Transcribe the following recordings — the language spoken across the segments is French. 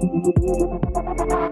Thank you.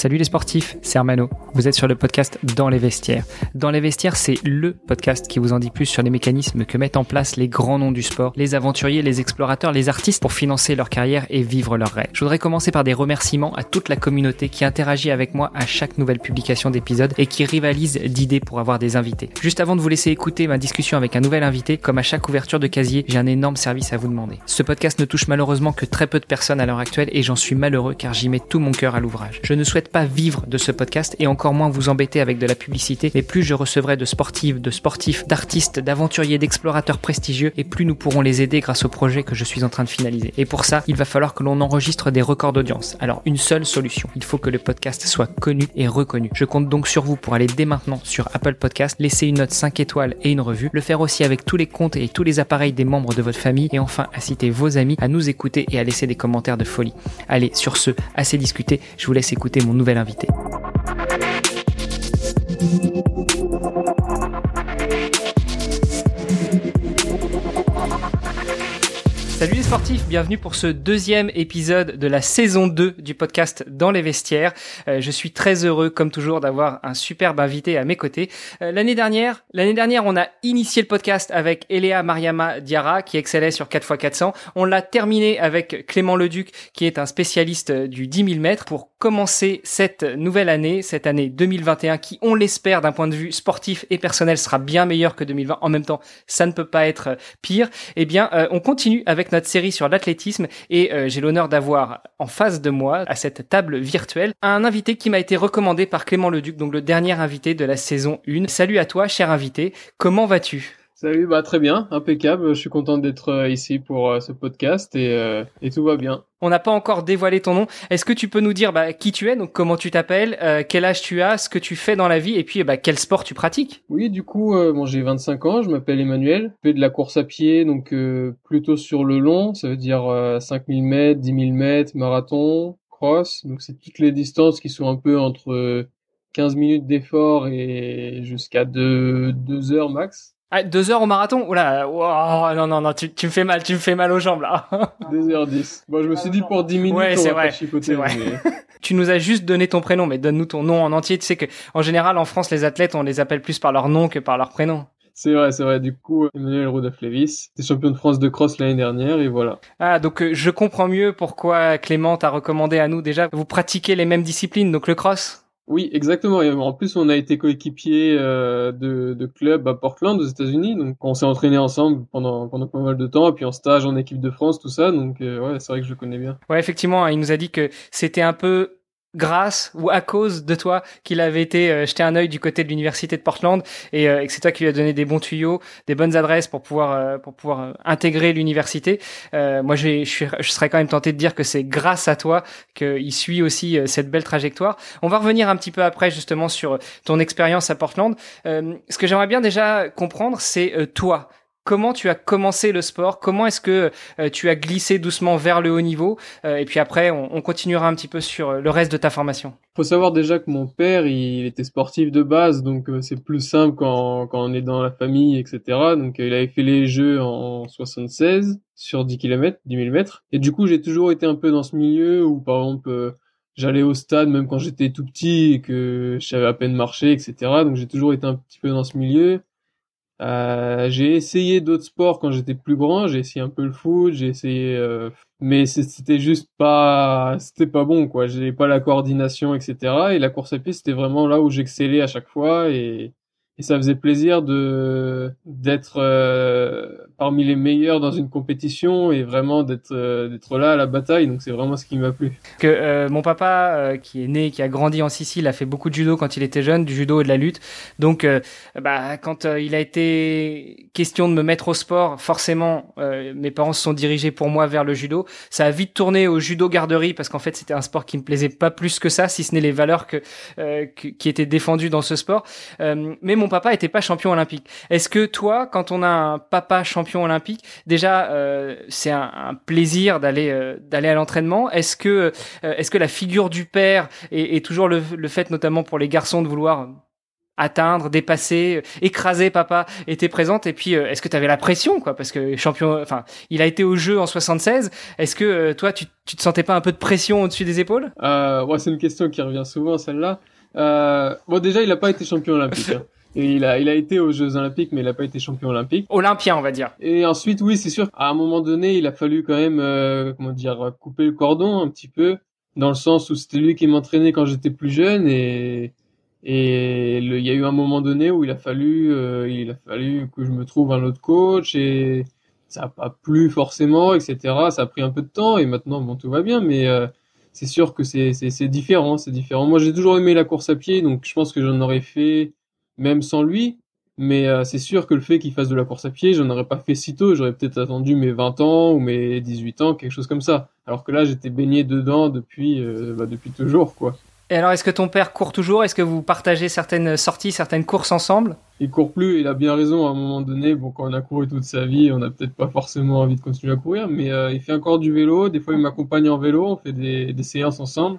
Salut les sportifs, c'est Armano. Vous êtes sur le podcast Dans les vestiaires. Dans les vestiaires, c'est le podcast qui vous en dit plus sur les mécanismes que mettent en place les grands noms du sport, les aventuriers, les explorateurs, les artistes pour financer leur carrière et vivre leurs rêves. Je voudrais commencer par des remerciements à toute la communauté qui interagit avec moi à chaque nouvelle publication d'épisode et qui rivalise d'idées pour avoir des invités. Juste avant de vous laisser écouter ma discussion avec un nouvel invité, comme à chaque ouverture de casier, j'ai un énorme service à vous demander. Ce podcast ne touche malheureusement que très peu de personnes à l'heure actuelle et j'en suis malheureux car j'y mets tout mon cœur à l'ouvrage. Je ne souhaite pas vivre de ce podcast et encore moins vous embêter avec de la publicité, mais plus je recevrai de sportives, de sportifs, d'artistes, d'aventuriers, d'explorateurs prestigieux et plus nous pourrons les aider grâce au projet que je suis en train de finaliser. Et pour ça, il va falloir que l'on enregistre des records d'audience. Alors, une seule solution. Il faut que le podcast soit connu et reconnu. Je compte donc sur vous pour aller dès maintenant sur Apple Podcast, laisser une note 5 étoiles et une revue, le faire aussi avec tous les comptes et tous les appareils des membres de votre famille et enfin inciter vos amis à nous écouter et à laisser des commentaires de folie. Allez, sur ce, assez discuté, je vous laisse écouter mon nouvel invité. Sportifs, bienvenue pour ce deuxième épisode de la saison 2 du podcast Dans les vestiaires. Euh, je suis très heureux, comme toujours, d'avoir un superbe invité à mes côtés. Euh, l'année dernière, l'année dernière, on a initié le podcast avec Eléa Mariama Diarra, qui excellait sur 4x400. On l'a terminé avec Clément Leduc, qui est un spécialiste du 10 000 mètres, pour commencer cette nouvelle année, cette année 2021, qui, on l'espère, d'un point de vue sportif et personnel, sera bien meilleure que 2020. En même temps, ça ne peut pas être pire. Eh bien, euh, on continue avec notre série sur l'athlétisme et euh, j'ai l'honneur d'avoir en face de moi, à cette table virtuelle, un invité qui m'a été recommandé par Clément Leduc, donc le dernier invité de la saison 1. Salut à toi, cher invité. Comment vas-tu? Salut, bah très bien, impeccable. Je suis content d'être euh, ici pour euh, ce podcast et, euh, et tout va bien. On n'a pas encore dévoilé ton nom. Est-ce que tu peux nous dire bah, qui tu es, donc comment tu t'appelles, quel âge tu as, ce que tu fais dans la vie et puis bah, quel sport tu pratiques? Oui, du coup, bon, j'ai 25 ans, je m'appelle Emmanuel. Je fais de la course à pied, donc plutôt sur le long, ça veut dire 5000 mètres, 10 000 mètres, marathon, cross. Donc c'est toutes les distances qui sont un peu entre 15 minutes d'effort et jusqu'à 2, 2 heures max. Ah, deux heures au marathon? Oula, wow, non, non, non, tu, tu me fais mal, tu me fais mal aux jambes là. 2h10. Bon, je me suis dit pour 10 minutes, ouais, c'est vrai, c'est vrai. tu nous as juste donné ton prénom, mais donne-nous ton nom en entier. Tu sais que en général en France, les athlètes, on les appelle plus par leur nom que par leur prénom. C'est vrai, c'est vrai. Du coup, Emmanuel Rodolphe Lévis, t'es champion de France de cross l'année dernière et voilà. Ah, donc euh, je comprends mieux pourquoi Clément t'a recommandé à nous déjà. Vous pratiquez les mêmes disciplines, donc le cross? Oui, exactement. En plus, on a été coéquipiers euh, de, de club à Portland, aux États-Unis. Donc, on s'est entraîné ensemble pendant pendant pas mal de temps, et puis en stage en équipe de France, tout ça. Donc, euh, ouais, c'est vrai que je connais bien. Ouais, effectivement, il nous a dit que c'était un peu grâce ou à cause de toi qu'il avait été euh, jeter un œil du côté de l'université de Portland et, euh, que c'est toi qui lui as donné des bons tuyaux, des bonnes adresses pour pouvoir euh, pour pouvoir intégrer l'université. moi, je, je, je serais quand même tenté de dire que c'est grâce à toi qu'il suit aussi cette belle trajectoire. On va revenir un petit peu après justement sur ton expérience à Portland. ce que j'aimerais bien déjà comprendre, c'est toi comment tu as commencé le sport, comment est-ce que euh, tu as glissé doucement vers le haut niveau, euh, et puis après on, continuera un petit peu sur euh, le reste de ta formation. Faut savoir déjà que mon père il était sportif de base, donc c'est plus simple quand, quand on est dans la famille, etc. Donc il avait fait les jeux en 76 sur 10 km, 10 000 mètres, et du coup j'ai toujours été un peu dans ce milieu où par exemple j'allais au stade même quand j'étais tout petit et que je savais à peine marcher, etc. Donc j'ai toujours été un petit peu dans ce milieu. Euh, j'ai essayé d'autres sports quand j'étais plus grand. J'ai essayé un peu le foot, j'ai essayé, euh, mais c'était juste pas, c'était pas bon quoi. J'ai pas la coordination, etc. Et la course à pied, c'était vraiment là où j'excellais à chaque fois et et ça faisait plaisir de d'être euh, parmi les meilleurs dans une compétition et vraiment d'être euh, d'être là à la bataille. Donc c'est vraiment ce qui m'a plu. Que euh, mon papa qui est né qui a grandi en Sicile a fait beaucoup de judo quand il était jeune du judo et de la lutte. Donc bah quand il a été question de me mettre au sport forcément mes parents se sont dirigés pour moi vers le judo. Ça a vite tourné au judo garderie parce qu'en fait c'était un sport qui me plaisait pas plus que ça si ce n'est les valeurs que, qui étaient défendues dans ce sport. Mais papa était pas champion olympique. Est-ce que toi, quand on a un papa champion olympique, déjà euh, c'est un, plaisir d'aller euh, d'aller à l'entraînement? Est-ce que euh, est-ce que la figure du père est, toujours le, fait notamment pour les garçons de vouloir atteindre, dépasser, écraser papa était présente? Et puis est-ce que tu avais la pression quoi? Parce que champion enfin il a été au jeu en 76 est-ce que toi tu, tu te sentais pas un peu de pression au-dessus des épaules? Euh, ouais, c'est une question qui revient souvent celle-là. Euh, bon déjà il a pas été champion olympique hein. Et il a, il a été aux Jeux Olympiques, mais il n'a pas été champion olympique. Olympien, on va dire. Et ensuite, oui, c'est sûr. À un moment donné, il a fallu quand même, euh, comment dire, couper le cordon un petit peu, dans le sens où c'était lui qui m'entraînait quand j'étais plus jeune, et et il y a eu un moment donné où il a fallu, euh, il a fallu que je me trouve un autre coach, et ça a pas plu forcément, etc. Ça a pris un peu de temps, et maintenant, bon, tout va bien, mais euh, c'est sûr que c'est c'est différent, c'est différent. Moi, j'ai toujours aimé la course à pied, donc je pense que j'en aurais fait même sans lui. Mais euh, c'est sûr que le fait qu'il fasse de la course à pied, j'en aurais pas fait si tôt. J'aurais peut-être attendu mes 20 ans ou mes 18 ans, quelque chose comme ça. Alors que là, j'étais baigné dedans depuis, euh, bah, depuis toujours, quoi. Et alors, est-ce que ton père court toujours? Est-ce que vous partagez certaines sorties, certaines courses ensemble? Il court plus, il a bien raison. À un moment donné, bon, quand on a couru toute sa vie, on n'a peut-être pas forcément envie de continuer à courir, mais euh, il fait encore du vélo. Des fois, il m'accompagne en vélo, on fait des, des séances ensemble.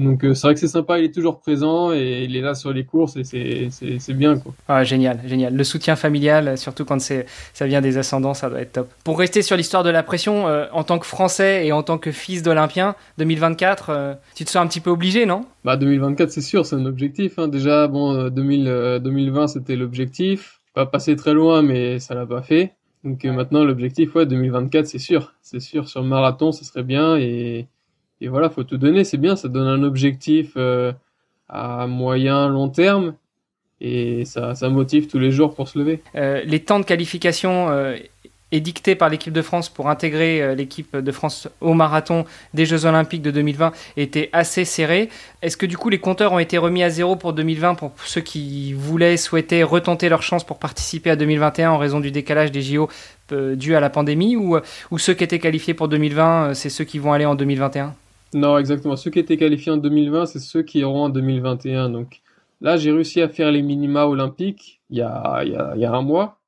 Donc euh, c'est vrai que c'est sympa, il est toujours présent et il est là sur les courses et c'est c'est bien quoi. Ah, génial, génial. Le soutien familial, surtout quand c'est ça vient des ascendants, ça doit être top. Pour rester sur l'histoire de la pression, euh, en tant que Français et en tant que fils d'Olympien, 2024, euh, tu te sens un petit peu obligé, non? Bah 2024, c'est sûr, c'est un objectif. Hein. Déjà, bon, 2000, 2020, c'était l'objectif. Pas passer très loin, mais ça l'a pas fait. Donc maintenant, l'objectif, ouais, 2024, c'est sûr, c'est sûr. Sur le marathon, ce serait bien et et voilà, faut tout donner, c'est bien, ça donne un objectif euh, à moyen, long terme, et ça, motive tous les jours pour se lever. Euh, les temps de qualification euh, édictés par l'équipe de France pour intégrer l'équipe de France au marathon des Jeux Olympiques de 2020 étaient assez serrés. Est-ce que du coup les compteurs ont été remis à zéro pour 2020 pour ceux qui voulaient, souhaiter retenter leur chance pour participer à 2021 en raison du décalage des JO dû à la pandémie ou, ou ceux qui étaient qualifiés pour 2020, c'est ceux qui vont aller en 2021 non, exactement. Ceux qui étaient qualifiés en 2020, c'est ceux qui iront en 2021. Donc là, j'ai réussi à faire les minima olympiques il y a, il y a, il y a un mois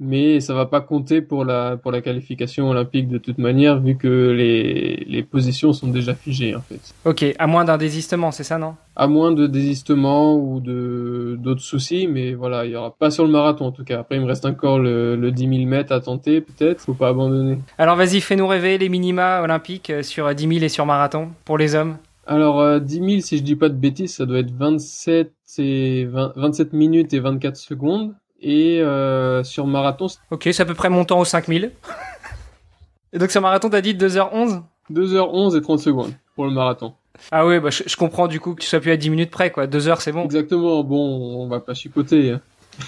mais ça va pas compter pour la pour la qualification olympique de toute manière vu que les les positions sont déjà figées en fait. Ok, à moins d'un désistement, c'est ça non? À moins de désistement ou de d'autres soucis, mais voilà, il y aura pas sur le marathon en tout cas. Après, il me reste encore le, le 10 000 mètres à tenter, peut-être. Faut pas abandonner. Alors vas-y, fais-nous rêver les minima olympiques euh, sur 10 000 et sur marathon pour les hommes. Alors euh, 10 000, si je dis pas de bêtises, ça doit être 27 et 20, 27 minutes et 24 secondes. Et euh, sur marathon... Ok, c'est à peu près mon temps aux 5000. et donc sur marathon, t'as dit 2h11 2h11 et 30 secondes pour le marathon. Ah oui, bah, je, je, comprends du coup que tu sois plus à 10 minutes près, quoi. 2 heures, c'est bon. Exactement, bon, on va pas chipoter. Hein.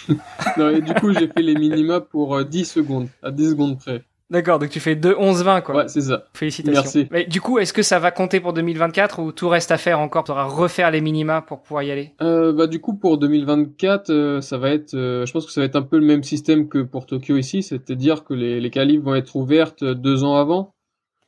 non, et du coup, j'ai fait les minima pour 10 euh, secondes, à 10 secondes près. D'accord, donc tu fais 2 11 20 quoi. Ouais, c'est ça. Félicitations. Merci. Mais du coup, est-ce que ça va compter pour 2024 ou tout reste à faire encore? Tu auras refaire les minima pour pouvoir y aller? Euh, bah du coup pour 2024, euh, ça va être euh, je pense que ça va être un peu le même système que pour Tokyo ici, c'est-à-dire que les les qualifs vont être ouvertes deux ans avant,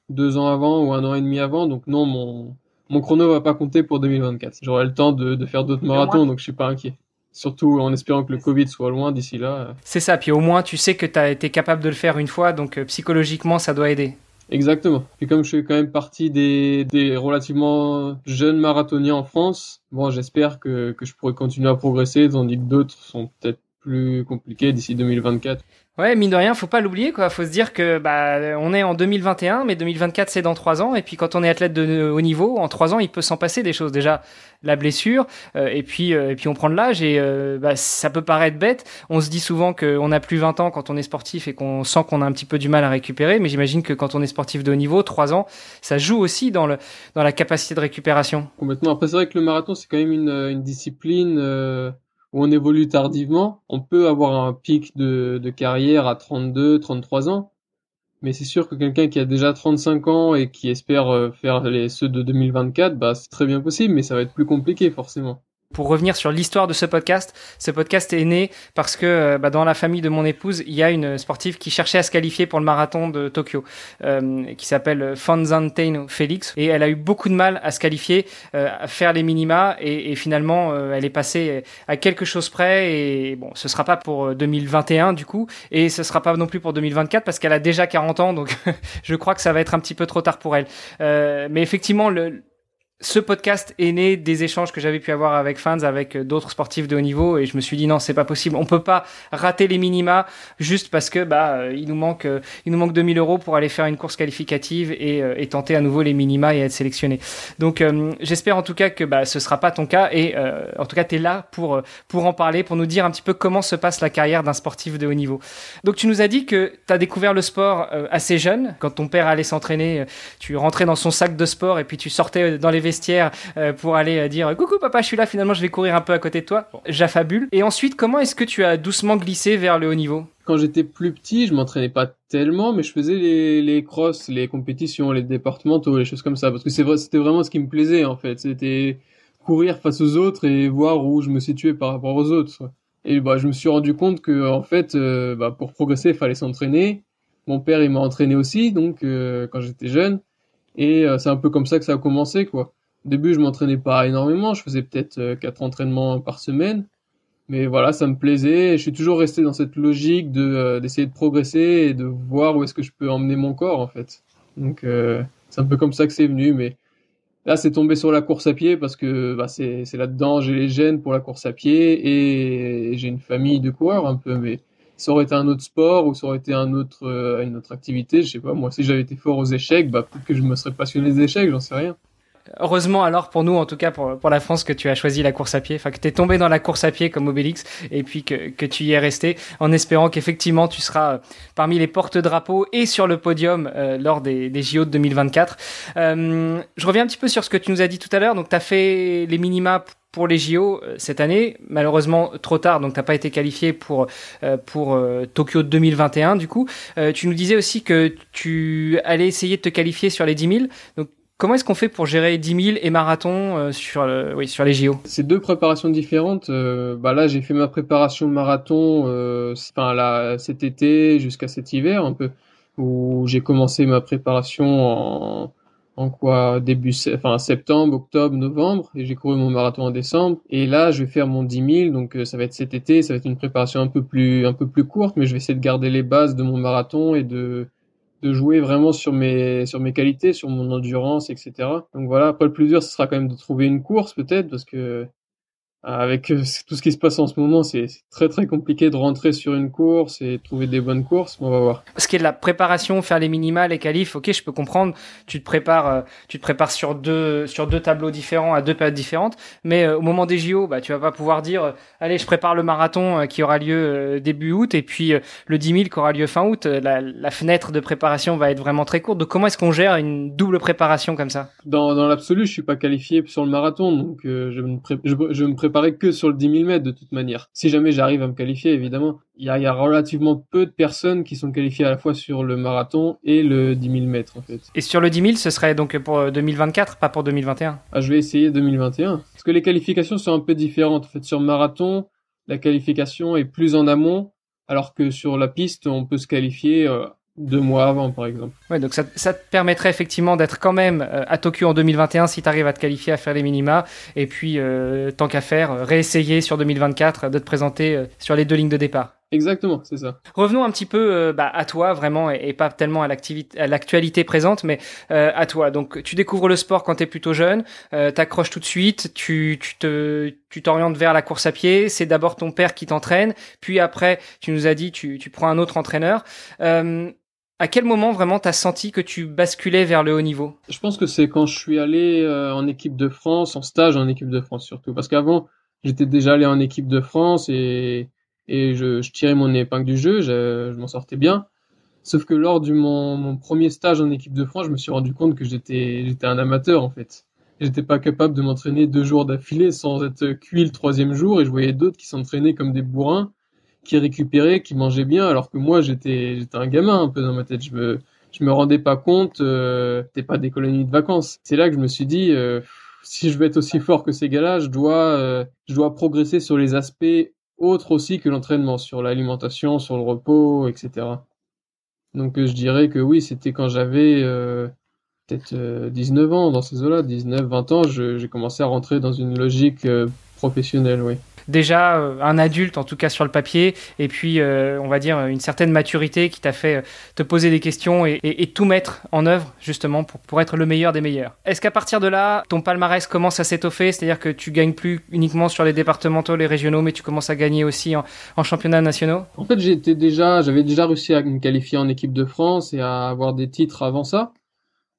deux ans avant ou un an et demi avant. Donc non, mon mon chrono va pas compter pour 2024. J'aurai le temps de de faire d'autres marathons, donc je suis pas inquiet. Surtout en espérant que le Covid soit loin d'ici là. C'est ça, puis au moins tu sais que tu as été capable de le faire une fois, donc euh, psychologiquement ça doit aider. Exactement. Et comme je fais quand même partie des, des relativement jeunes marathoniens en France, bon j'espère que, que je pourrai continuer à progresser, tandis que d'autres sont peut-être plus compliqués d'ici 2024. Ouais, mine de rien, faut pas l'oublier, quoi. Faut se dire que bah on est en 2021, mais 2024 c'est dans trois ans. Et puis quand on est athlète de haut niveau, en trois ans, il peut s'en passer des choses. Déjà la blessure, euh, et puis euh, et puis on prend de l'âge et euh, bah, ça peut paraître bête. On se dit souvent qu'on a plus 20 ans quand on est sportif et qu'on sent qu'on a un petit peu du mal à récupérer. Mais j'imagine que quand on est sportif de haut niveau, trois ans, ça joue aussi dans le dans la capacité de récupération. Complètement. Après c'est vrai que le marathon c'est quand même une, une discipline où on évolue tardivement, on peut avoir un pic de, carrière à 32, 33 ans. Mais c'est sûr que quelqu'un qui a déjà 35 ans et qui espère euh, faire les ceux de 2024, bah c'est très bien possible, mais ça va être plus compliqué forcément pour revenir sur l'histoire de ce podcast, ce podcast est né parce que euh, bah, dans la famille de mon épouse, il y a une sportive qui cherchait à se qualifier pour le marathon de Tokyo, euh, qui s'appelle Fanzantein Félix, et elle a eu beaucoup de mal à se qualifier, euh, à faire les minima, et, et finalement, euh, elle est passée à quelque chose près, et bon, ce sera pas pour 2021 du coup, et ce sera pas non plus pour 2024 parce qu'elle a déjà 40 ans, donc je crois que ça va être un petit peu trop tard pour elle. mais effectivement, le ce podcast est né des échanges que j'avais pu avoir avec fans, avec d'autres sportifs de haut niveau, et je me suis dit non, c'est pas possible. On peut pas rater les minima juste parce que bah euh, il nous manque euh, il nous manque 2000 euros pour aller faire une course qualificative et, euh, et tenter à nouveau les minima et être sélectionné. Donc j'espère en tout cas que bah ce sera pas ton cas et en tout cas tu es là pour pour en parler, pour nous dire un petit peu comment se passe la carrière d'un sportif de haut niveau. Donc tu nous as dit que tu as découvert le sport assez jeune, quand ton père allait s'entraîner, tu rentrais dans son sac de sport et puis tu sortais dans les vestiaire euh, pour aller euh, dire coucou papa, je suis là, finalement je vais courir un peu à côté de toi. J'affabule. Et ensuite, comment est-ce que tu as doucement glissé vers le haut niveau? Quand j'étais plus petit, je m'entraînais pas tellement, mais je faisais les, les crosses, les compétitions, les départementaux, les choses comme ça, parce que c'est vrai, c'était vraiment ce qui me plaisait en fait. C'était courir face aux autres et voir où je me situais par rapport aux autres. Et bah, je me suis rendu compte que en fait, euh, bah, pour progresser, il fallait s'entraîner. Mon père, il m'a entraîné aussi, donc quand j'étais jeune. Et c'est un peu comme ça que ça a commencé, quoi. Au début, je m'entraînais pas énormément, je faisais peut-être euh, quatre entraînements par semaine. Mais voilà, ça me plaisait. je suis toujours resté dans cette logique de euh, d'essayer de progresser et de voir où est-ce que je peux emmener mon corps en fait. Donc euh, c'est un peu comme ça que c'est venu. Mais là, c'est tombé sur la course à pied parce que bah, c'est là-dedans j'ai les gènes pour la course à pied et, j'ai une famille de coureurs un peu. Mais ça aurait été un autre sport ou ça aurait été un autre une autre activité, je sais pas. Moi, si j'avais été fort aux échecs, bah peut-être que je me serais passionné des échecs, j'en sais rien. Heureusement alors pour nous, en tout cas pour, pour la France, que tu as choisi la course à pied, enfin que tu es tombé dans la course à pied comme Obélix et puis que, que tu y es resté en espérant qu'effectivement tu seras euh, parmi les porte-drapeaux et sur le podium euh, lors des, des JO de 2024. Euh, je reviens un petit peu sur ce que tu nous as dit tout à l'heure. Donc tu as fait les minima pour les JO euh, cette année, malheureusement trop tard, donc t'as pas été qualifié pour pour Tokyo 2021 du coup. tu nous disais aussi que tu allais essayer de te qualifier sur les 10 000. Donc Comment est-ce qu'on fait pour gérer 10 000 et marathon euh, sur, oui, sur les JO C'est deux préparations différentes. Euh, bah là, j'ai fait ma préparation marathon euh, enfin, là, cet été jusqu'à cet hiver un peu, où j'ai commencé ma préparation en, quoi début enfin septembre, octobre, novembre, et j'ai couru mon marathon en décembre. Et là, je vais faire mon 10 000, donc ça va être cet été. Ça va être une préparation un peu plus un peu plus courte, mais je vais essayer de garder les bases de mon marathon et de de jouer vraiment sur mes sur mes qualités, sur mon endurance, etc. Donc voilà. Après le plus dur, ce sera quand même de trouver une course peut-être parce que avec euh, tout ce qui se passe en ce moment, c'est très très compliqué de rentrer sur une course et trouver des bonnes courses. On va voir. Ce qui est de la préparation, faire les minimales, les qualifs, ok, je peux comprendre. Tu te prépares, euh, tu te prépares sur deux sur deux tableaux différents à deux périodes différentes. Mais euh, au moment des JO, bah tu vas pas pouvoir dire, allez, je prépare le marathon qui aura lieu début août et puis le 10 000 qui aura lieu fin août. La, la, fenêtre de préparation va être vraiment très courte. Donc comment est-ce qu'on gère une double préparation comme ça? Dans dans l'absolu, je suis pas qualifié sur le marathon, donc je me je, je me prépare que sur le 10 000 mètres de toute manière. Si jamais j'arrive à me qualifier, évidemment. Il y a, relativement peu de personnes qui sont qualifiées à la fois sur le marathon et le 10 000 mètres, en fait. Et sur le 10 000, ce serait donc pour 2024, pas pour 2021 ah, Je vais essayer 2021. Parce que les qualifications sont un peu différentes. En fait, sur marathon, la qualification est plus en amont, alors que sur la piste, on peut se qualifier euh, deux mois avant, par exemple. Ouais, donc ça, ça te permettrait effectivement d'être quand même euh, à Tokyo en 2021 si tu arrives à te qualifier à faire les minima. Et puis, euh, tant qu'à faire, euh, réessayer sur 2024 de te présenter sur les deux lignes de départ. Exactement, c'est ça. Revenons un petit peu bah, à toi vraiment et, pas tellement à l'actualité présente, mais à toi. Donc tu découvres le sport quand tu es plutôt jeune, euh, t'accroches tout de suite, tu, tu te tu t'orientes vers la course à pied. C'est d'abord ton père qui t'entraîne, puis après tu nous as dit tu tu prends un autre entraîneur. À quel moment vraiment t'as senti que tu basculais vers le haut niveau? Je pense que c'est quand je suis allé euh, en équipe de France, en stage en équipe de France surtout, parce qu'avant j'étais déjà allé en équipe de France et et je, tirais mon épingle du jeu, je, m'en sortais bien. Sauf que lors du mon, mon, premier stage en équipe de France, je me suis rendu compte que j'étais j'étais un amateur en fait. J'étais pas capable de m'entraîner deux jours d'affilée sans être cuit le troisième jour et je voyais d'autres qui s'entraînaient comme des bourrins qui récupérait, qui mangeait bien, alors que moi j'étais j'étais un gamin un peu dans ma tête. Je me me rendais pas compte, euh, pas des colonies de vacances. C'est là que je me suis dit, euh, si je veux être aussi fort que ces gars-là, je dois euh, je dois progresser sur les aspects autres aussi que l'entraînement, sur l'alimentation, sur le repos, etc. Donc je dirais que oui, c'était quand j'avais peut-être 19 ans dans ces eaux-là, 19, 20 ans, j'ai commencé à rentrer dans une logique professionnel, oui déjà euh, un adulte, en tout cas sur le papier, et puis euh, on va dire une certaine maturité qui t'a fait euh, te poser des questions et, tout mettre en œuvre justement pour, pour être le meilleur des meilleurs. Est-ce qu'à partir de là, ton palmarès commence à s'étoffer, c'est-à-dire que tu gagnes plus uniquement sur les départementaux, les régionaux, mais tu commences à gagner aussi en, en championnats nationaux? En fait, j'étais déjà, j'avais déjà réussi à me qualifier en équipe de France et à avoir des titres avant ça.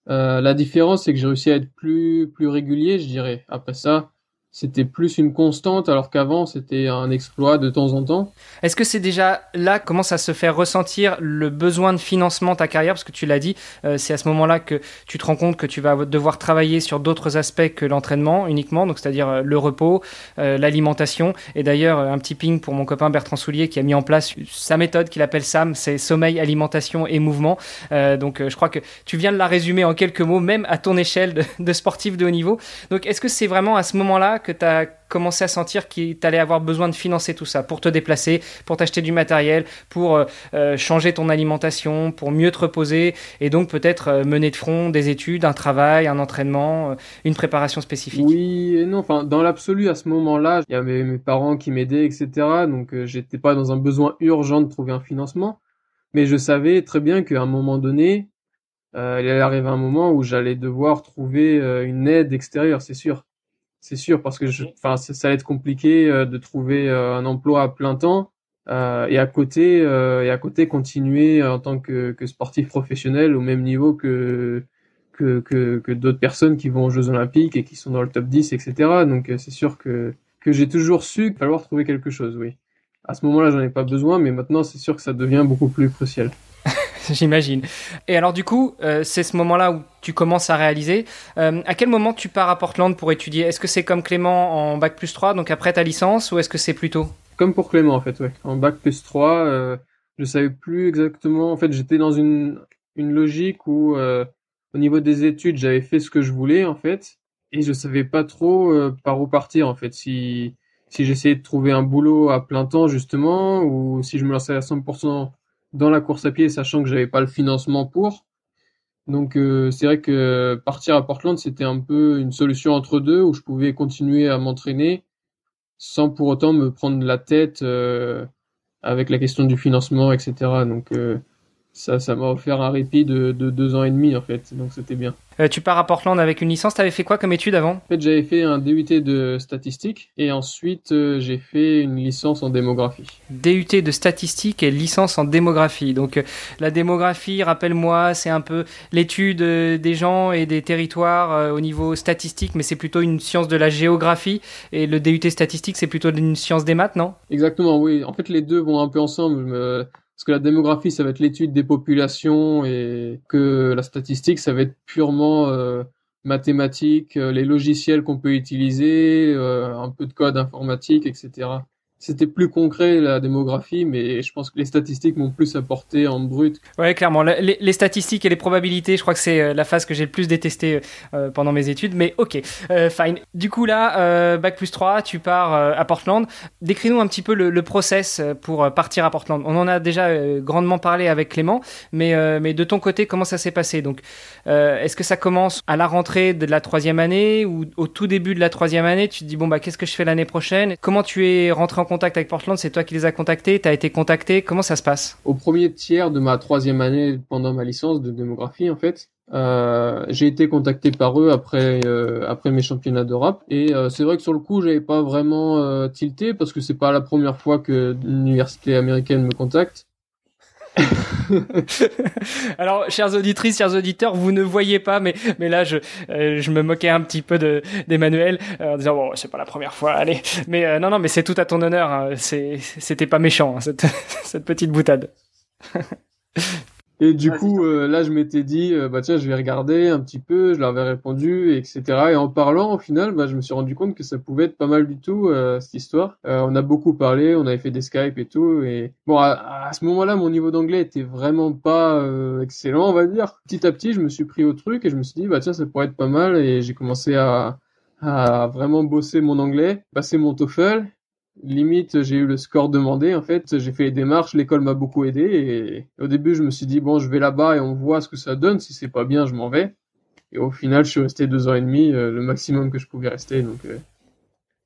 Euh, la différence, c'est que j'ai réussi à être plus plus régulier, je dirais. Après ça, c'était plus une constante alors qu'avant c'était un exploit de temps en temps. Est-ce que c'est déjà là commence à se faire ressentir le besoin de financement de ta carrière? Parce que tu l'as dit, euh, c'est à ce moment-là que tu te rends compte que tu vas devoir travailler sur d'autres aspects que l'entraînement uniquement, donc c'est-à-dire euh, le repos, euh, l'alimentation et d'ailleurs un petit ping pour mon copain Bertrand Soulier qui a mis en place sa méthode qu'il appelle SAM, c'est sommeil, alimentation et mouvement. donc je crois que tu viens de la résumer en quelques mots même à ton échelle de sportif de haut niveau. Donc est-ce que c'est vraiment à ce moment-là que tu as commencé à sentir qu'il allais avoir besoin de financer tout ça pour te déplacer, pour t'acheter du matériel, pour euh, euh, changer ton alimentation, pour mieux te reposer et donc peut-être euh, mener de front des études, un travail, un entraînement, une préparation spécifique Oui et non, enfin dans l'absolu à ce moment-là, il y avait mes parents qui m'aidaient, etc. Donc j'étais pas dans un besoin urgent de trouver un financement, mais je savais très bien qu'à un moment donné, il allait arriver un moment où j'allais devoir trouver une aide extérieure, c'est sûr c'est sûr, parce que je, ça, va être compliqué euh, de trouver euh, un emploi à plein temps euh, et à côté et à côté continuer en tant que, que, sportif professionnel au même niveau que que, que, que d'autres personnes qui vont aux Jeux Olympiques et qui sont dans le top 10, etc. Donc c'est sûr que que j'ai toujours su qu'il falloir trouver quelque chose, oui. À ce moment-là, j'en ai pas besoin, mais maintenant, c'est sûr que ça devient beaucoup plus crucial. j'imagine. Et alors du coup, euh, c'est ce moment-là où tu commences à réaliser. Euh, à quel moment tu pars à Portland pour étudier? Est-ce que c'est comme Clément en bac plus 3, donc après ta licence, ou est-ce que c'est plus tôt Comme pour Clément en fait, ouais. En bac plus 3, euh, je savais plus exactement. En fait, j'étais dans une, une logique où euh, au niveau des études, j'avais fait ce que je voulais en fait, et je savais pas trop par où partir en fait. Si si j'essayais de trouver un boulot à plein temps justement, ou si je me lançais à 100% dans la course à pied, sachant que j'avais pas le financement pour. Donc euh, c'est vrai que partir à Portland, c'était un peu une solution entre deux où je pouvais continuer à m'entraîner sans pour autant me prendre la tête euh, avec la question du financement, etc. Donc euh, ça, ça m'a offert un répit de, de, deux ans et demi en fait, donc c'était bien. Euh, tu pars à Portland avec une licence, t'avais fait quoi comme étude avant? En fait, j'avais fait un DUT de statistique et ensuite euh, j'ai fait une licence en démographie. DUT de statistique et licence en démographie. Donc euh, la démographie, rappelle-moi, c'est un peu l'étude des gens et des territoires au niveau statistique, mais c'est plutôt une science de la géographie et le DUT statistique, c'est plutôt une science des maths, non? Exactement, oui. En fait, les deux vont un peu ensemble. Parce que la démographie, ça va être l'étude des populations et que la statistique, ça va être purement euh, mathématique, euh, les logiciels qu'on peut utiliser, euh, un peu de code informatique, etc c'était plus concret la démographie, mais je pense que les statistiques m'ont plus apporté en brut. Ouais, clairement. Les, statistiques et les probabilités, je crois que c'est euh, la phase que j'ai le plus détestée euh, pendant mes études, mais ok, euh, fine. Du coup là, bac plus 3, tu pars à Portland. Décris-nous un petit peu le, process pour partir à Portland. On en a déjà grandement parlé avec Clément, mais, mais de ton côté, comment ça s'est passé? Donc, est-ce que ça commence à la rentrée de la troisième année ou au tout début de la troisième année? Tu te dis bon bah qu'est-ce que je fais l'année prochaine? Comment tu es rentré en contact avec Portland C'est toi qui les as contactés Tu as été contacté Comment ça se passe? Au premier tiers de ma troisième année pendant ma licence de démographie, en fait, euh, j'ai été contacté par eux après euh, après mes championnats d'Europe. Et euh, c'est vrai que sur le coup j'avais pas vraiment tilté parce que c'est pas la première fois que l'université américaine me contacte Alors, chers auditrices, chers auditeurs, vous ne voyez pas, mais, mais là, je, euh, je me moquais un petit peu d'Emmanuel euh, en disant, bon, c'est pas la première fois, allez. Mais euh, non, non, mais c'est tout à ton honneur. Hein. C'était pas méchant, hein, cette, cette petite boutade. Et du coup, euh, là, je m'étais dit, euh, bah tiens, je vais regarder un petit peu, je leur avais répondu, etc. Et en parlant, au final, bah, je me suis rendu compte que ça pouvait être pas mal du tout, euh, cette histoire. on a beaucoup parlé, on avait fait des Skype et tout. Et bon, à, ce moment-là, mon niveau d'anglais était vraiment pas excellent, on va dire. Petit à petit, je me suis pris au truc et je me suis dit, bah tiens, ça pourrait être pas mal. Et j'ai commencé à, à vraiment bosser mon anglais, passer mon TOEFL limite j'ai eu le score demandé en fait j'ai fait les démarches l'école m'a beaucoup aidé et au début je me suis dit bon je vais là-bas et on voit ce que ça donne si c'est pas bien je m'en vais et au final je suis resté deux ans et demi euh, le maximum que je pouvais rester donc euh,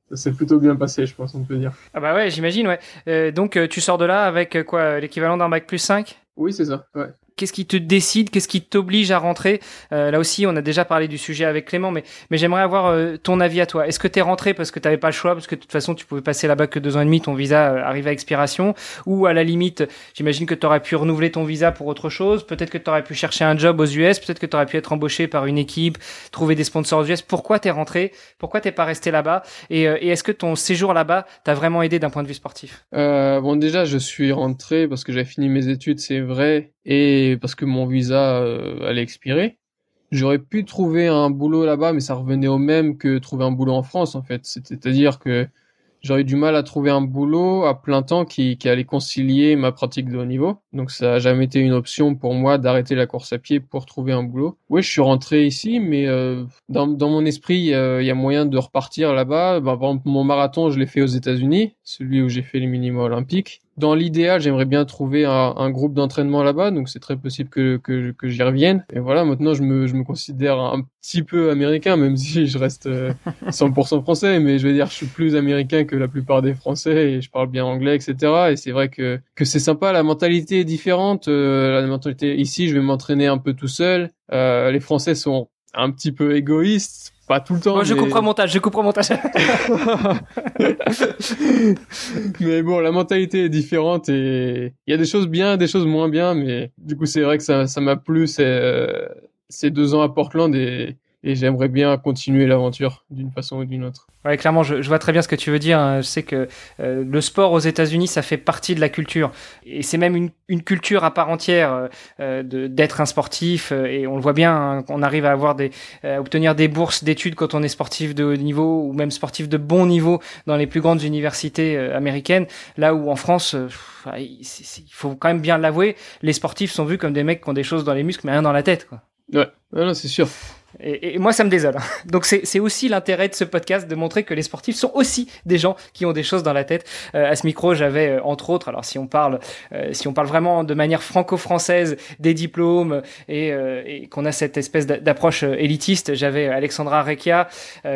ça s'est plutôt bien passé, je pense, on peut dire. Ah bah ouais, j'imagine, ouais. donc tu sors de là avec quoi, l'équivalent d'un bac plus 5 Oui, c'est ça, ouais. Qu'est-ce qui te décide Qu'est-ce qui t'oblige à rentrer euh, Là aussi, on a déjà parlé du sujet avec Clément, mais, j'aimerais avoir euh, ton avis à toi. Est-ce que tu es rentré parce que tu n'avais pas le choix, parce que de toute façon, tu pouvais passer là-bas que deux ans et demi, ton visa euh, arrive à expiration? Ou à la limite, j'imagine que tu aurais pu renouveler ton visa pour autre chose Peut-être que tu aurais pu chercher un job aux US Peut-être que tu aurais pu être embauché par une équipe, trouver des sponsors aux US Pourquoi t'es rentré? Pourquoi t'es pas resté là-bas? Et, et est-ce que ton séjour là-bas t'a vraiment aidé d'un point de vue sportif? Bon, déjà, je suis rentré parce que j'avais fini mes études, c'est vrai, et parce que mon visa euh, allait expirer. J'aurais pu trouver un boulot là-bas, mais ça revenait au même que trouver un boulot en France, en fait. C'est-à-dire que j'aurais eu du mal à trouver un boulot à plein temps qui, qui allait concilier ma pratique de haut niveau. Donc ça a jamais été une option pour moi d'arrêter la course à pied pour trouver un boulot. Oui, je suis rentré ici, mais euh, dans, dans mon esprit, il y a moyen de repartir là-bas. Ben, par exemple, mon marathon, je l'ai fait aux États-Unis, celui où j'ai fait les minima olympiques dans l'idéal, j'aimerais bien trouver un, un groupe d'entraînement là-bas, donc c'est très possible que, que, que j'y revienne. Et voilà, maintenant je me, je me considère un petit peu américain, même si je reste 100% euh, français, mais je veux dire, je suis plus américain que la plupart des Français et je parle bien anglais, etc. Et c'est vrai que, que c'est sympa, la mentalité est différente. Euh, la mentalité ici, je vais m'entraîner un peu tout seul. Euh, les Français sont un petit peu égoïstes pas tout le temps. Moi, je couperai montage, je couperai montage. mais bon, la mentalité est différente et il y a des choses bien, des choses moins bien, mais du coup, c'est vrai que ça, ça m'a plu ces, euh, ces deux ans à Portland et, et j'aimerais bien continuer l'aventure d'une façon ou d'une autre. Ouais, clairement, je, je, vois très bien ce que tu veux dire. Hein. Je sais que euh, le sport aux États-Unis, ça fait partie de la culture, et c'est même une, une, culture à part entière euh, euh d'être un sportif. Euh, et on le voit bien, hein, on arrive à avoir des, à obtenir des bourses d'études quand on est sportif de haut niveau ou même sportif de bon niveau dans les plus grandes universités américaines. Là où en France, il faut quand même bien l'avouer, les sportifs sont vus comme des mecs qui ont des choses dans les muscles mais rien dans la tête, quoi. Ouais, non, c'est sûr. Et, moi, ça me désole. Donc, c'est aussi l'intérêt de ce podcast de montrer que les sportifs sont aussi des gens qui ont des choses dans la tête. Euh, à ce micro, j'avais euh, entre autres, alors si on parle, euh, si on parle vraiment de manière franco-française des diplômes et, et qu'on a cette espèce d'approche élitiste, j'avais Alexandra Rekia,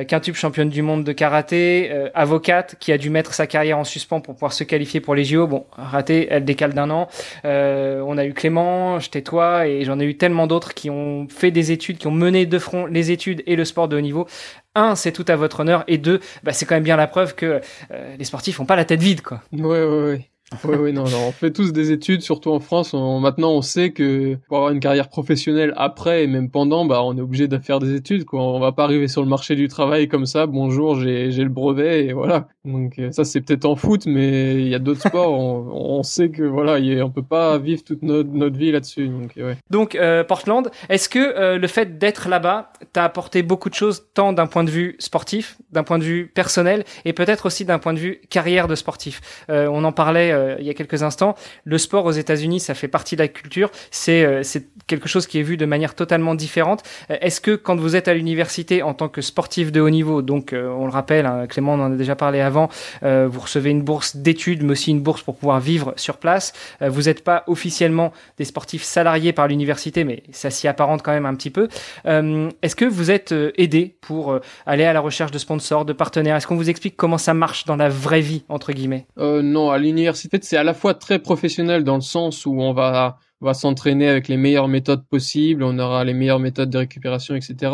quintuple championne du monde de karaté, avocate qui a dû mettre sa carrière en suspens pour pouvoir se qualifier pour les JO. Bon, raté, elle décale d'un an. on a eu Clément, j'étais toi et j'en ai eu tellement d'autres qui ont fait des études, qui ont mené de les études et le sport de haut niveau. Un, c'est tout à votre honneur, et deux, bah, c'est quand même bien la preuve que euh, les sportifs n'ont pas la tête vide, quoi. Ouais, ouais, ouais. Oui, oui, non, on fait tous des études, surtout en France. maintenant, on sait que pour avoir une carrière professionnelle après et même pendant, bah, on est obligé de faire des études. Quoi. On va pas arriver sur le marché du travail comme ça. Bonjour, j'ai le brevet et voilà. Donc euh, ça, c'est peut-être en foot, mais il y a d'autres sports. On, sait que voilà, y on peut pas vivre toute notre, notre vie là-dessus. Donc, donc euh, Portland, est-ce que euh, le fait d'être là-bas t'a apporté beaucoup de choses, tant d'un point de vue sportif, d'un point de vue personnel, et peut-être aussi d'un point de vue carrière de sportif? on en parlait euh, il y a quelques instants, le sport aux États-Unis, ça fait partie de la culture. C'est euh, quelque chose qui est vu de manière totalement différente. Euh, est-ce que quand vous êtes à l'université en tant que sportif de haut niveau, donc on le rappelle, hein, Clément en a déjà parlé avant, vous recevez une bourse d'études, mais aussi une bourse pour pouvoir vivre sur place. vous n'êtes pas officiellement des sportifs salariés par l'université, mais ça s'y apparente quand même un petit peu. Est-ce que vous êtes aidé pour aller à la recherche de sponsors, de partenaires? Est-ce qu'on vous explique comment ça marche dans la vraie vie entre guillemets? Non, à l'université c'est à la fois très professionnel dans le sens où on va, va s'entraîner avec les meilleures méthodes possibles, on aura les meilleures méthodes de récupération, etc.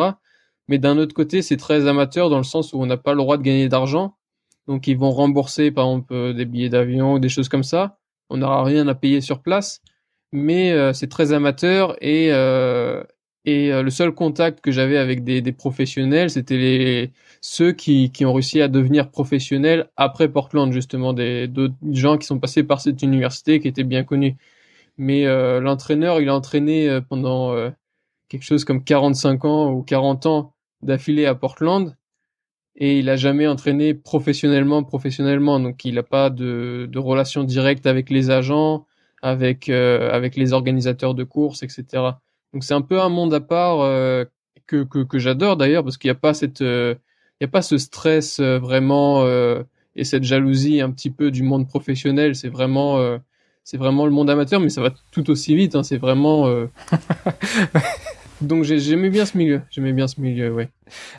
Mais d'un autre côté, c'est très amateur dans le sens où on n'a pas le droit de gagner d'argent. Donc ils vont rembourser par exemple euh, des billets d'avion ou des choses comme ça. On n'aura rien à payer sur place, mais euh, c'est très amateur et euh, et le seul contact que j'avais avec des, des professionnels, c'était les ceux qui, qui ont réussi à devenir professionnels après Portland, justement, des d'autres gens qui sont passés par cette université qui étaient bien connus. Mais euh, l'entraîneur, il a entraîné euh, pendant euh, quelque chose comme 45 ans ou 40 ans d'affilée à Portland. Et il a jamais entraîné professionnellement professionnellement. Donc il n'a pas de, de relation directe avec les agents avec avec les organisateurs de courses etc donc c'est un peu un monde à part que que, que j'adore d'ailleurs parce qu'il n'y a pas cette il n'y a pas ce stress euh, vraiment euh, et cette jalousie un petit peu du monde professionnel. C'est vraiment, euh, c'est vraiment le monde amateur, mais ça va tout aussi vite. Hein, c'est vraiment. Donc j'aimais bien ce milieu, j'aimais bien ce milieu, ouais.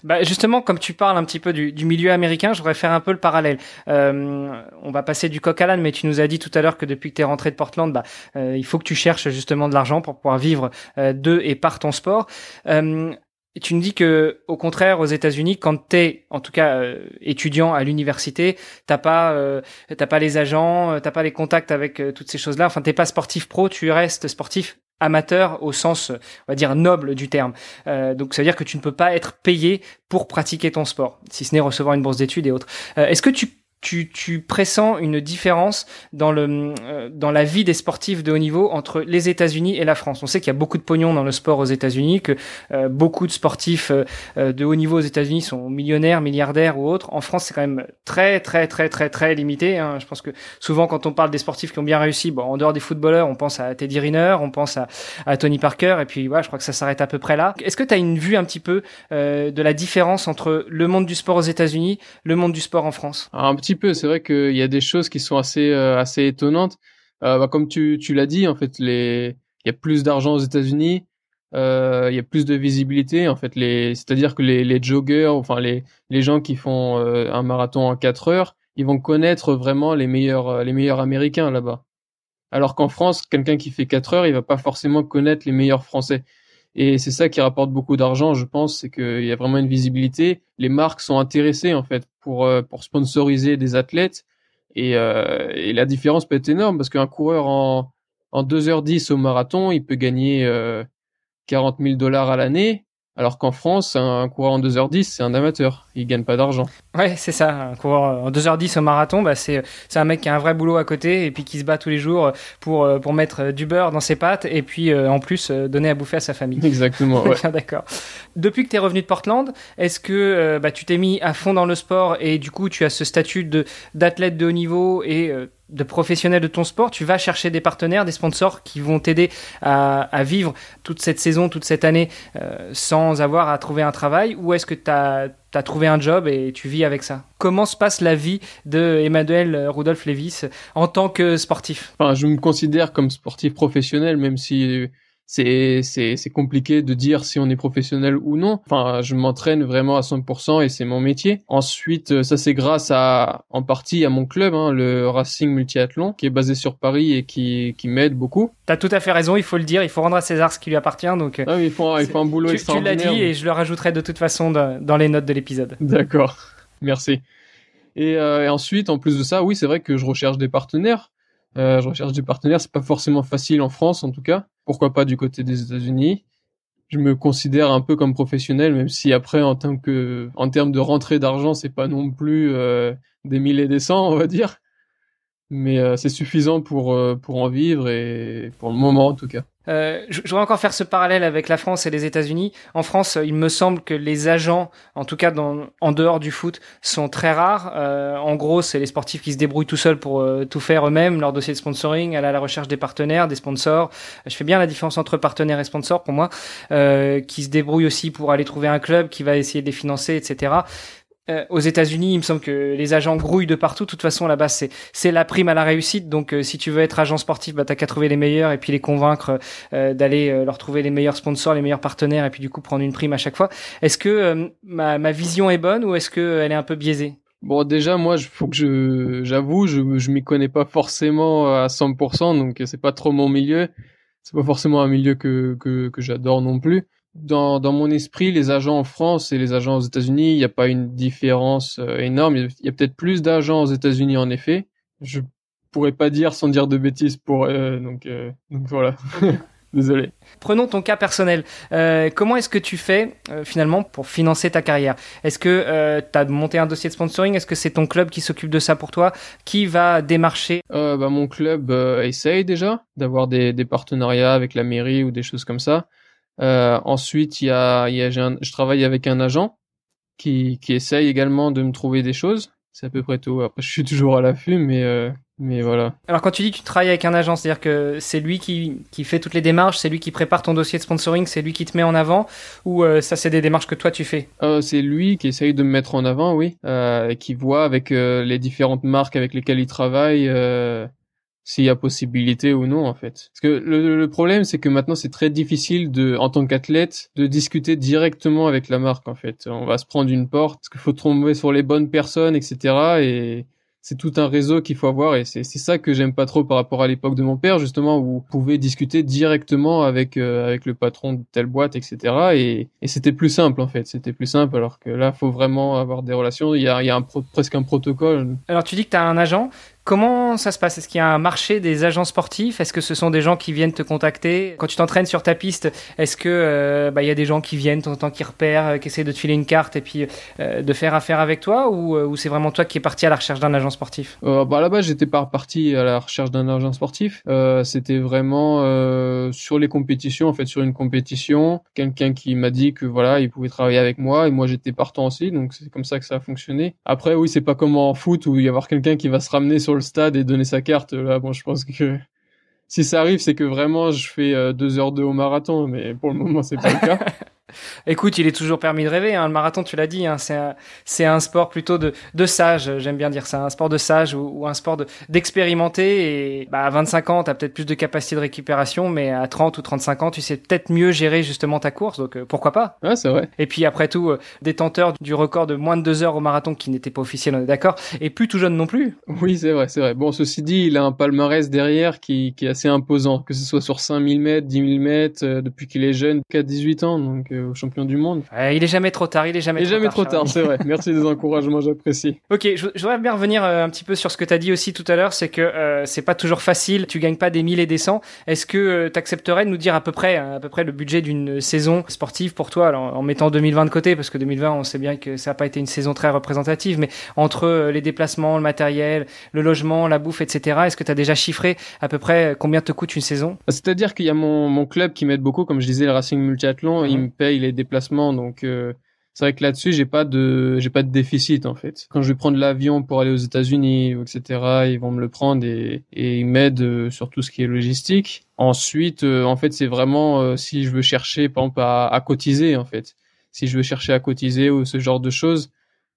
Bah justement, comme tu parles un petit peu du, du milieu américain, je voudrais faire un peu le parallèle. Euh, on va passer du coq à l'âne, mais tu nous as dit tout à l'heure que depuis que tu es rentré de Portland, bah, euh, il faut que tu cherches justement de l'argent pour pouvoir vivre euh, de et par ton sport. Euh, et tu nous dis que, au contraire, aux États-Unis, quand t'es, en tout cas, euh, étudiant à l'université, t'as pas, euh, t'as pas les agents, euh, t'as pas les contacts avec toutes ces choses-là. Enfin, t'es pas sportif pro, tu restes sportif? Amateur au sens, on va dire, noble du terme. donc, ça veut dire que tu ne peux pas être payé pour pratiquer ton sport, si ce n'est recevoir une bourse d'études et autres. Est-ce que tu tu, tu pressens une différence dans le euh, dans la vie des sportifs de haut niveau entre les États-Unis et la France. On sait qu'il y a beaucoup de pognon dans le sport aux États-Unis, que euh, beaucoup de sportifs euh, de haut niveau aux États-Unis sont millionnaires, milliardaires ou autres. En France, c'est quand même très très très très très limité. Hein. Je pense que souvent quand on parle des sportifs qui ont bien réussi, bon, en dehors des footballeurs, on pense à Teddy Riner, on pense à, Tony Parker, et puis voilà, je crois que ça s'arrête à peu près là. Est-ce que tu as une vue un petit peu de la différence entre le monde du sport aux États-Unis, le monde du sport en France? Peu. C'est vrai qu'il y a des choses qui sont assez euh, assez étonnantes. Euh, bah, comme tu l'as dit, en fait, les il y a plus d'argent aux États-Unis. Euh, il y a plus de visibilité en fait les c'est-à-dire que les, les joggers enfin les les gens qui font un marathon en 4 heures ils vont connaître vraiment les meilleurs les meilleurs américains là-bas alors qu'en France quelqu'un qui fait 4 heures il va pas forcément connaître les meilleurs français et c'est ça qui rapporte beaucoup d'argent, je pense, c'est qu'il y a vraiment une visibilité. Les marques sont intéressées en fait pour euh, pour sponsoriser des athlètes. Et, euh, et la différence peut être énorme parce qu'un coureur en en 2h10 au marathon, il peut gagner euh, 40 000 dollars à l'année alors qu'en France, un coureur en 2h10, c'est un amateur. Il gagne pas d'argent. Ouais, c'est ça. Un coureur en 2h10 au marathon, bah, c'est, c'est un mec qui a un vrai boulot à côté et puis qui se bat tous les jours pour, euh, pour mettre du beurre dans ses pâtes et puis euh, en plus euh, donner à bouffer à sa famille. Exactement. Ouais. D'accord. Depuis que tu es revenu de Portland, est-ce que bah, tu t'es mis à fond dans le sport et du coup tu as ce statut de, d'athlète de haut niveau et de professionnel de ton sport, tu vas chercher des partenaires, des sponsors qui vont t'aider à, vivre toute cette saison, toute cette année euh, sans avoir à trouver un travail ou est-ce que tu as, trouvé un job et tu vis avec ça? Comment se passe la vie de Emmanuel Rudolph Levis en tant que sportif? Enfin, Je me considère comme sportif professionnel même si c'est c'est c'est compliqué de dire si on est professionnel ou non. Enfin, je m'entraîne vraiment à 100% et c'est mon métier. Ensuite, euh, ça c'est grâce à en partie à mon club, hein, le Racing Multiathlon, qui est basé sur Paris et qui qui m'aide beaucoup. T'as tout à fait raison, il faut le dire, il faut rendre à César ce qui lui appartient. Donc, euh, ah oui, il faut il faut un boulot tu, extraordinaire. Tu l'as dit et je le rajouterai de toute façon dans les notes de l'épisode. D'accord, merci. Et, euh, et ensuite, en plus de ça, oui, c'est vrai que je recherche des partenaires. Euh, je recherche des partenaires. C'est pas forcément facile en France, en tout cas. Pourquoi pas du côté des États-Unis Je me considère un peu comme professionnel, même si après, en termes que, en termes de rentrée d'argent, c'est pas non plus euh, des milliers des cents, on va dire. Mais euh, c'est suffisant pour pour en vivre et pour le moment en tout cas. Euh, je, voudrais encore faire ce parallèle avec la France et les États-Unis. En France, il me semble que les agents, en tout cas dans, en dehors du foot, sont très rares. Euh, en gros, c'est les sportifs qui se débrouillent tout seuls pour euh, tout faire eux-mêmes, leur dossier de sponsoring, aller à la recherche des partenaires, des sponsors. Je fais bien la différence entre partenaires et sponsors pour moi, euh, qui se débrouillent aussi pour aller trouver un club qui va essayer de les financer, etc. Euh, aux États-Unis, il me semble que les agents grouillent de partout. De toute façon, là-bas, c'est c'est la prime à la réussite. Donc, euh, si tu veux être agent sportif, bah t'as qu'à trouver les meilleurs et puis les convaincre euh, d'aller leur trouver les meilleurs sponsors, les meilleurs partenaires et puis du coup prendre une prime à chaque fois. Est-ce que ma ma vision est bonne ou est-ce que elle est un peu biaisée? Bon, déjà, moi, il faut que je, j'avoue, je, je m'y connais pas forcément à 100%, donc c'est pas trop mon milieu. C'est pas forcément un milieu que, que, que j'adore non plus dans, dans mon esprit, les agents en France et les agents aux États-Unis, il n'y a pas une différence euh, énorme. Il y a peut-être plus d'agents aux États-Unis en effet. Je pourrais pas dire sans dire de bêtises pour euh, donc euh, donc voilà. Désolé. Prenons ton cas personnel. Euh, comment est-ce que tu fais finalement pour financer ta carrière? Est-ce que tu as monté un dossier de sponsoring? Est-ce que c'est ton club qui s'occupe de ça pour toi? Qui va démarcher? Bah, Mon club essaye déjà d'avoir des, des partenariats avec la mairie ou des choses comme ça. Euh, ensuite, il y a, il y a je travaille avec un agent qui, qui essaye également de me trouver des choses. C'est à peu près tout. Après, je suis toujours à l'affût, mais euh, mais voilà. Alors quand tu dis que tu travailles avec un agent, c'est-à-dire que c'est lui qui, qui fait toutes les démarches, c'est lui qui prépare ton dossier de sponsoring, c'est lui qui te met en avant, ou euh, ça c'est des démarches que toi tu fais? Euh, C'est lui qui essaye de me mettre en avant, oui, euh, et qui voit avec euh, les différentes marques avec lesquelles il travaille s'il y a possibilité ou non en fait. Parce que le, problème c'est que maintenant c'est très difficile de en tant qu'athlète de discuter directement avec la marque en fait. On va se prendre une porte parce qu'il faut tomber sur les bonnes personnes etc. Et c'est tout un réseau qu'il faut avoir et c'est ça que j'aime pas trop par rapport à l'époque de mon père justement où vous pouvez discuter directement avec euh, le patron de telle boîte etc et, c'était plus simple en fait c'était plus simple alors que là faut vraiment avoir des relations il y a, il y a presque un protocole alors tu dis que tu as un agent Comment ça se passe? Est-ce qu'il y a un marché des agents sportifs? Est-ce que ce sont des gens qui viennent te contacter? Quand tu t'entraînes sur ta piste, est-ce que euh, bah, il y a des gens qui viennent temps en temps, qui repèrent, euh, qui essaient de te filer une carte et puis euh, de faire affaire avec toi? Ou, c'est vraiment toi qui es parti à la recherche d'un agent sportif? Bah, À la base, j'étais pas parti à la recherche d'un agent sportif. C'était vraiment sur les compétitions, en fait, sur une compétition. Quelqu'un qui m'a dit que voilà, il pouvait travailler avec moi et moi j'étais partant aussi. Donc c'est comme ça que ça a fonctionné. Après, oui, c'est pas comme en foot où il y avoir quelqu'un qui va se ramener sur le stade et donner sa carte. Là, bon, je pense que si ça arrive, c'est que vraiment je fais euh, deux heures de au marathon, mais pour le moment, c'est pas le cas. Écoute, il est toujours permis de rêver. Hein. Le marathon, tu l'as dit, hein, c'est un, sport plutôt de, de sage. J'aime bien dire ça, un sport de sage ou, un sport d'expérimenter. et bah, à 25 ans, tu as peut-être plus de capacité de récupération, mais à 30 ou 35 ans, tu sais peut-être mieux gérer justement ta course. Donc euh, pourquoi pas Ouais, c'est vrai. Et puis après tout, euh, détenteur du record de moins de deux heures au marathon qui n'était pas officiel, on est d'accord, et plus tout jeune non plus. Oui, c'est vrai, c'est vrai. Bon, ceci dit, il a un palmarès derrière qui, qui est assez imposant, que ce soit sur 5000 mètres, 10 000 mètres, euh, depuis qu'il est jeune, qu'à 18 ans. Donc champion du monde. il est jamais trop tard, il est jamais il est trop jamais trop tard, c'est vrai. Merci des encouragements, j'apprécie. Ok, je, voudrais bien revenir euh, un petit peu sur ce que tu as dit aussi tout à l'heure, c'est que euh, c'est pas toujours facile, tu gagnes pas des mille et des cents. Est-ce que euh, tu accepterais de nous dire à peu près à peu près le budget d'une saison sportive pour toi alors, en mettant 2020 de côté parce que 2020, on sait bien que ça n'a pas été une saison très représentative, mais entre les déplacements, le matériel, le logement, la bouffe, etc. Est-ce que tu as déjà chiffré à peu près combien te coûte une saison? C'est-à-dire qu'il y a mon, mon club qui m'aide beaucoup, comme je disais, le Racing Multiathlon, il mhm. me paye les déplacements donc euh, c'est vrai que là-dessus j'ai pas de j'ai pas de déficit en fait. Quand je vais prendre l'avion pour aller aux États-Unis, etc., ils vont me le prendre et, et ils m'aident euh, sur tout ce qui est logistique. Ensuite, euh, en fait, c'est vraiment si je veux chercher, par exemple, à, à, cotiser en fait. Si je veux chercher à cotiser ou ce genre de choses,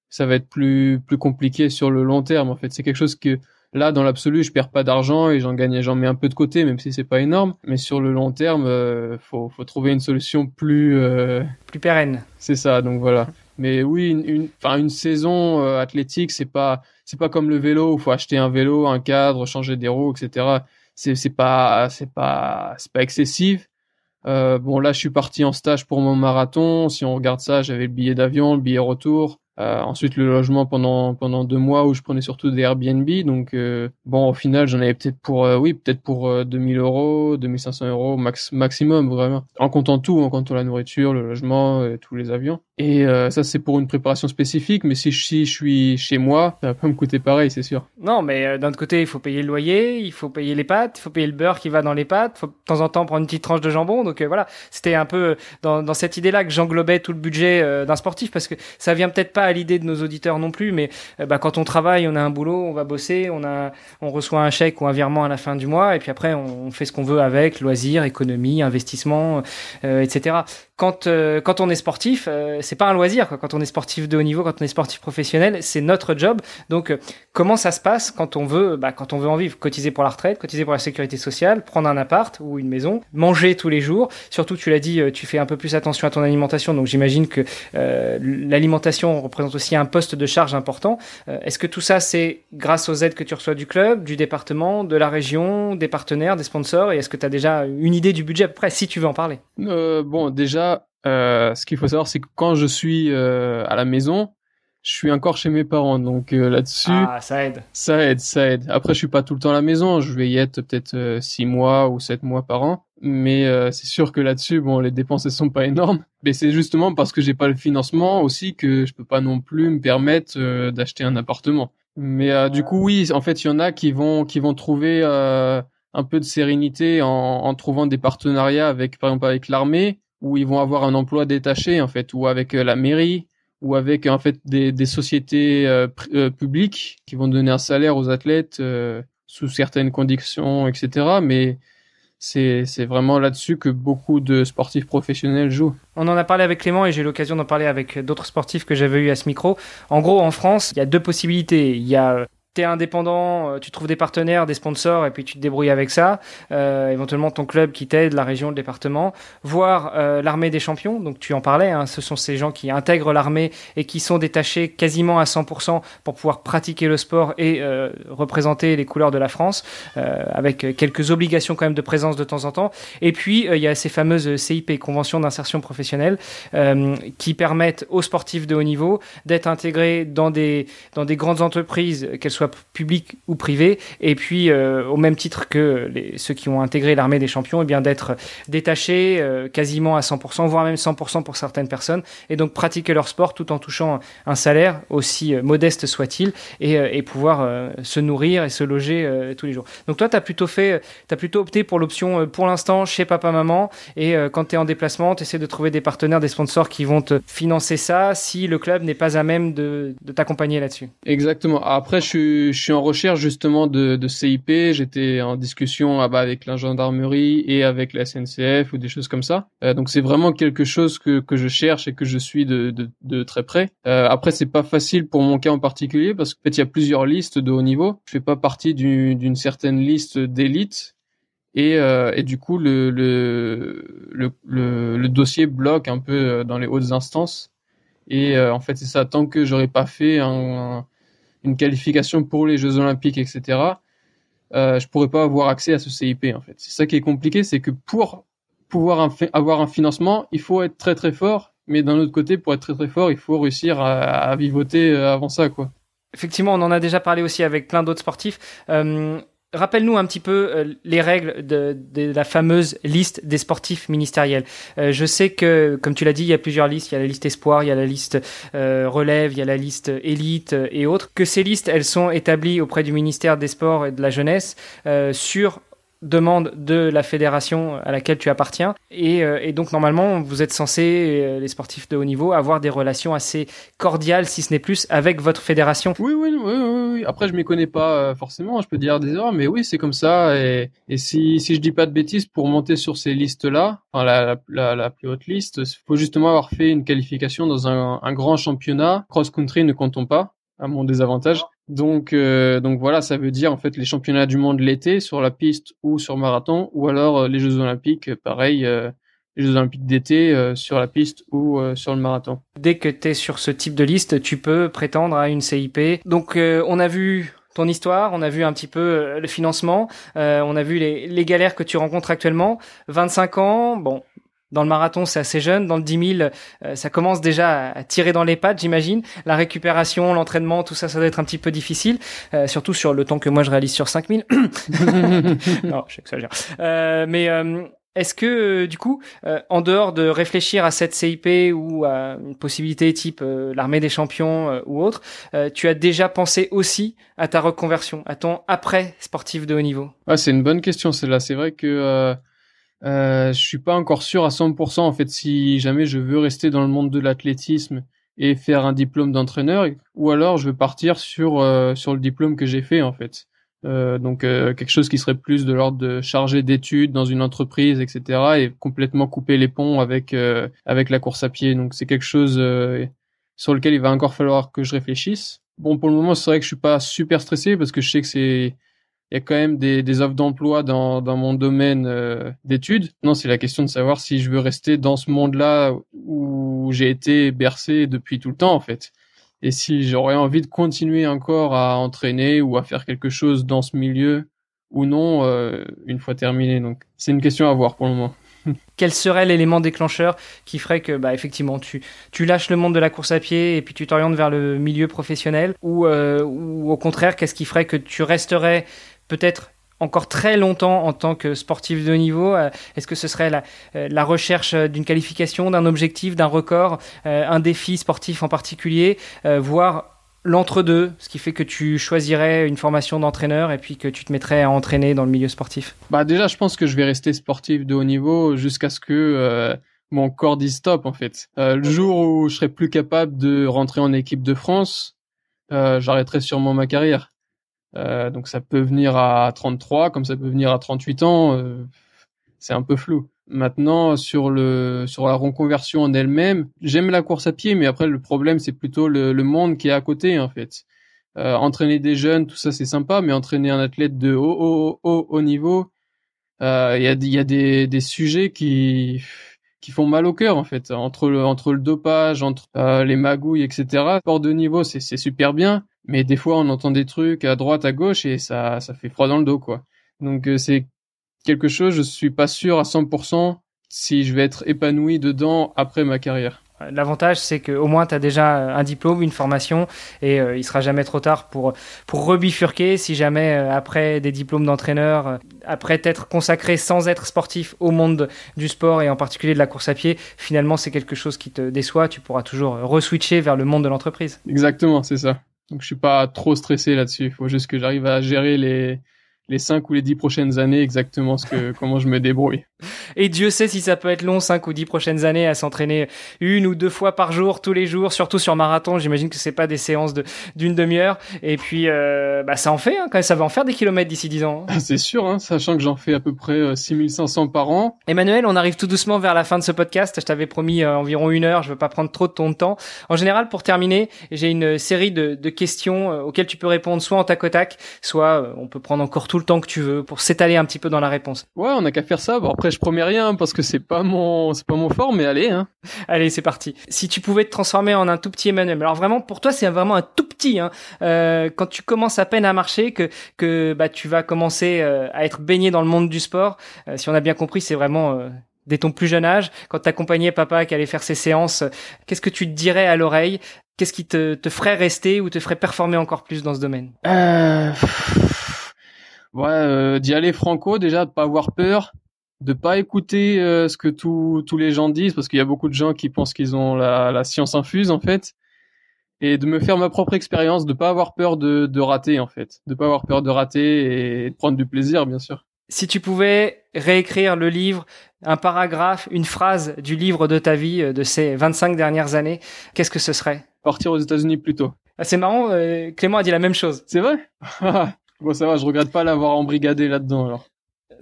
ça va être plus plus compliqué sur le long terme. En fait, c'est quelque chose que Là, dans l'absolu, je perds pas d'argent et j'en gagne, j'en mets un peu de côté, même si c'est pas énorme. Mais sur le long terme, euh, faut, faut trouver une solution plus euh... plus pérenne. C'est ça, donc voilà. Mais oui, une, enfin une, saison euh, athlétique, c'est pas c'est pas comme le vélo où faut acheter un vélo, un cadre, changer des roues, etc. C'est c'est pas c'est pas c'est pas excessif. Euh, bon là, je suis parti en stage pour mon marathon. Si on regarde ça, j'avais le billet d'avion, le billet retour. Euh, ensuite le logement pendant pendant deux mois où je prenais surtout des Airbnb. Donc euh, bon au final j'en avais peut-être pour euh, oui peut-être pour 2000 euros 2500 euros max maximum vraiment. En comptant tout en comptant la nourriture le logement et tous les avions et ça c'est pour une préparation spécifique mais si, je suis chez moi ça va pas me coûter pareil c'est sûr. Non mais d'un autre côté il faut payer le loyer il faut payer les pâtes il faut payer le beurre qui va dans les pâtes il faut de temps en temps prendre une petite tranche de jambon. Donc voilà. C'était un peu dans, dans cette idée là que j'englobais tout le budget d'un sportif parce que ça vient peut-être pas à l'idée de nos auditeurs non plus, mais euh, bah, quand on travaille, on a un boulot, on va bosser, on a, on reçoit un chèque ou un virement à la fin du mois, et puis après on, fait ce qu'on veut avec, loisirs, économie, investissement, euh, etc quand euh, quand on est sportif, euh, c'est pas un loisir. Quand on est sportif de haut niveau, quand on est sportif professionnel, c'est notre job. Donc, euh, comment ça se passe quand on veut, bah, quand on veut en vivre, cotiser pour la retraite, cotiser pour la sécurité sociale, prendre un appart ou une maison, manger tous les jours. Surtout, tu l'as dit, tu fais un peu plus attention à ton alimentation. Donc, j'imagine que l'alimentation représente aussi un poste de charge important. Est-ce que tout ça, c'est grâce aux aides que tu reçois du club, du département, de la région, des partenaires, des sponsors? Et est-ce que tu as déjà une idée du budget à peu près, si tu veux en parler? Bon, déjà euh, ce qu'il faut savoir, c'est que quand je suis euh, à la maison, je suis encore chez mes parents. Donc euh, là-dessus, ah, ça aide. Ça aide, ça aide. Après, je suis pas tout le temps à la maison. Je vais y être peut-être six mois ou sept mois par an. Mais c'est sûr que là-dessus, bon, les dépenses elles sont pas énormes. Mais c'est justement parce que j'ai pas le financement aussi que je peux pas non plus me permettre d'acheter un appartement. Mais du coup, oui, en fait, il y en a qui vont qui vont trouver un peu de sérénité en, en trouvant des partenariats avec, par exemple, avec l'armée où ils vont avoir un emploi détaché en fait, ou avec euh, la mairie, ou avec en fait des, des sociétés euh, euh, publiques qui vont donner un salaire aux athlètes sous certaines conditions, etc. Mais c'est c'est vraiment là-dessus que beaucoup de sportifs professionnels jouent. On en a parlé avec Clément et j'ai eu l'occasion d'en parler avec d'autres sportifs que j'avais eu à ce micro. En gros, en France, il y a deux possibilités. Il y a t'es indépendant, euh, tu trouves des partenaires, des sponsors, et puis tu te débrouilles avec ça. Euh, éventuellement ton club qui t'aide, la région, le département, voire euh, l'armée des champions. Donc tu en parlais, hein, ce sont ces gens qui intègrent l'armée et qui sont détachés quasiment à 100% pour pouvoir pratiquer le sport et euh, représenter les couleurs de la France, euh, avec quelques obligations quand même de présence de temps en temps. Et puis il y a ces fameuses CIP, conventions d'insertion professionnelle, qui permettent aux sportifs de haut niveau d'être intégrés dans des dans des grandes entreprises, qu'elles soient public ou privé, et puis euh, au même titre que ceux qui ont intégré l'armée des champions, et eh bien d'être détachés euh, quasiment à 100%, voire même 100% pour certaines personnes, et donc pratiquer leur sport tout en touchant un salaire aussi euh, modeste soit-il, et, pouvoir se nourrir et se loger tous les jours. Donc toi, tu as plutôt fait, as plutôt opté pour l'option pour l'instant chez papa maman, et quand tu es en déplacement, tu essaies de trouver des partenaires, des sponsors qui vont te financer ça si le club n'est pas à même de t'accompagner là-dessus. Exactement. Après, je suis je suis en recherche justement de, de CIP. J'étais en discussion ah bah, avec la gendarmerie et avec la SNCF ou des choses comme ça. Euh, donc c'est vraiment quelque chose que, que je cherche et que je suis de, de, de très près. Euh, après c'est pas facile pour mon cas en particulier parce qu'en fait il y a plusieurs listes de haut niveau. Je fais pas partie d'une certaine liste d'élite. Et, euh, et, du coup, le, le, le, le, dossier bloque un peu euh, dans les hautes instances. Et euh, en fait, c'est ça. Tant que j'aurais pas fait un, une qualification pour les Jeux Olympiques, etc., euh, je pourrais pas avoir accès à ce CIP en fait. C'est ça qui est compliqué, c'est que pour pouvoir avoir un financement, il faut être très très fort, mais d'un autre côté, pour être très très fort, il faut réussir à, à vivoter euh, avant ça, quoi. Effectivement, on en a déjà parlé aussi avec plein d'autres sportifs. Euh, Rappelle-nous un petit peu euh, les règles de, la fameuse liste des sportifs ministériels. Euh, je sais que, comme tu l'as dit, il y a plusieurs listes. Il y a la liste espoir, il y a la liste euh, relève, il y a la liste élite et autres. Que ces listes, elles sont établies auprès du ministère des Sports et de la Jeunesse sur demande de la fédération à laquelle tu appartiens. Et, euh, donc normalement, vous êtes censé, euh, les sportifs de haut niveau, avoir des relations assez cordiales, si ce n'est plus, avec votre fédération. Oui, oui, oui, oui. Après, je m'y connais pas euh, forcément, je peux dire des erreurs, mais oui, c'est comme ça. Et, si, si je dis pas de bêtises, pour monter sur ces listes-là, enfin la, plus haute liste, il faut justement avoir fait une qualification dans un, un grand championnat. Cross-country ne comptons pas à mon désavantage. Donc, euh, donc voilà, ça veut dire en fait les championnats du monde l'été sur la piste ou sur marathon, ou alors euh, les Jeux olympiques, euh, pareil, les Jeux olympiques d'été sur la piste ou sur le marathon. Dès que tu es sur ce type de liste, tu peux prétendre à une CIP. Donc on a vu ton histoire, on a vu un petit peu le financement, on a vu les, les galères que tu rencontres actuellement. 25 ans, bon, dans le marathon, c'est assez jeune. Dans le 10 000, euh, ça commence déjà à tirer dans les pattes, j'imagine. La récupération, l'entraînement, tout ça, ça doit être un petit peu difficile. Euh, surtout sur le temps que moi je réalise sur 5 000. non, j'exagère. Euh, mais euh, est-ce que, du coup, en dehors de réfléchir à cette CIP ou à une possibilité type l'armée des champions ou autre, tu as déjà pensé aussi à ta reconversion, à ton après sportif de haut niveau? Ah, C'est une bonne question, celle-là. C'est vrai que euh, je suis pas encore sûr à 100% en fait si jamais je veux rester dans le monde de l'athlétisme et faire un diplôme d'entraîneur ou alors je veux partir sur euh, sur le diplôme que j'ai fait en fait. Euh, donc euh, quelque chose qui serait plus de l'ordre de chargé d'études dans une entreprise, etc. et complètement couper les ponts avec euh, avec la course à pied. Donc c'est quelque chose sur lequel il va encore falloir que je réfléchisse. Bon pour le moment c'est vrai que je suis pas super stressé parce que je sais que c'est il y a quand même des, offres d'emploi dans, mon domaine euh, d'études. Non, c'est la question de savoir si je veux rester dans ce monde-là où j'ai été bercé depuis tout le temps, en fait. Et si j'aurais envie de continuer encore à entraîner ou à faire quelque chose dans ce milieu ou non, euh, une fois terminé. Donc, c'est une question à voir pour le moment. Quel serait l'élément déclencheur qui ferait que, bah, effectivement, tu, lâches le monde de la course à pied et puis tu t'orientes vers le milieu professionnel ou, euh, ou au contraire, qu'est-ce qui ferait que tu resterais peut-être encore très longtemps en tant que sportif de haut niveau euh, Est-ce que ce serait la, euh, la recherche d'une qualification, d'un objectif, d'un record, euh, un défi sportif en particulier, voire l'entre-deux, ce qui fait que tu choisirais une formation d'entraîneur et puis que tu te mettrais à entraîner dans le milieu sportif? Bah déjà, je pense que je vais rester sportif de haut niveau jusqu'à ce que mon corps dise stop en fait. le jour où je serai plus capable de rentrer en équipe de France, j'arrêterai sûrement ma carrière. Euh, donc ça peut venir à 33 comme ça peut venir à 38 ans. Euh, c'est un peu flou. Maintenant sur le sur la reconversion en elle-même, j'aime la course à pied, mais après le problème c'est plutôt le, le, monde qui est à côté en fait. entraîner des jeunes, tout ça c'est sympa, mais entraîner un athlète de haut haut haut, haut niveau, il y a, y a des, des sujets qui qui font mal au cœur en fait entre le entre le dopage entre les magouilles etc sport de niveau c'est c'est super bien mais des fois on entend des trucs à droite à gauche et ça ça fait froid dans le dos quoi donc c'est quelque chose je suis pas sûr à 100% si je vais être épanoui dedans après ma carrière L'avantage, c'est qu'au moins, tu as déjà un diplôme, une formation, et euh, il sera jamais trop tard pour, pour rebifurquer si jamais, euh, après des diplômes d'entraîneur, euh, après t'être consacré sans être sportif au monde du sport et en particulier de la course à pied, finalement, c'est quelque chose qui te déçoit, tu pourras toujours reswitcher vers le monde de l'entreprise. Exactement, c'est ça. Donc, je suis pas trop stressé là-dessus. Il faut juste que j'arrive à gérer les, les cinq ou les dix prochaines années exactement ce que comment je me débrouille. Et Dieu sait si ça peut être long, cinq ou dix prochaines années à s'entraîner une ou deux fois par jour, tous les jours, surtout sur marathon. J'imagine que c'est pas des séances de d'une demi-heure. Et puis, euh, bah ça en fait, hein, quand même, ça va en faire des kilomètres d'ici dix ans. Hein. C'est sûr, hein, sachant que j'en fais à peu près 6500 euh, par an. Emmanuel, on arrive tout doucement vers la fin de ce podcast. Je t'avais promis euh, environ une heure. Je veux pas prendre trop de ton temps. En général, pour terminer, j'ai une série de, de questions auxquelles tu peux répondre soit en tac au tac, soit on peut prendre encore tout le temps que tu veux pour s'étaler un petit peu dans la réponse. Ouais, on a qu'à faire ça. Bon, après, je promets rien parce que c'est pas mon, c'est pas mon fort, mais allez, hein. Allez, c'est parti. Si tu pouvais te transformer en un tout petit Emmanuel, alors vraiment pour toi c'est vraiment un tout petit. Hein. Euh, quand tu commences à peine à marcher, que que bah tu vas commencer euh, à être baigné dans le monde du sport. Euh, si on a bien compris, c'est vraiment euh, dès ton plus jeune âge, quand t'accompagnais papa qui allait faire ses séances, qu'est-ce que tu te dirais à l'oreille? Qu'est-ce qui te, te ferait rester ou te ferait performer encore plus dans ce domaine? Euh... Ouais, euh, d'y aller franco déjà, de pas avoir peur, de pas écouter euh, ce que tous tous les gens disent parce qu'il y a beaucoup de gens qui pensent qu'ils ont la, la, science infuse en fait et de me faire ma propre expérience de pas avoir peur de, de rater en fait. De pas avoir peur de rater et de prendre du plaisir bien sûr. Si tu pouvais réécrire le livre un paragraphe une phrase du livre de ta vie euh, de ces 25 dernières années qu'est-ce que ce serait? Partir aux États-Unis plus tôt. Ah, c'est marrant euh, Clément a dit la même chose. C'est vrai? bon ça va je regrette pas l'avoir embrigadé là-dedans alors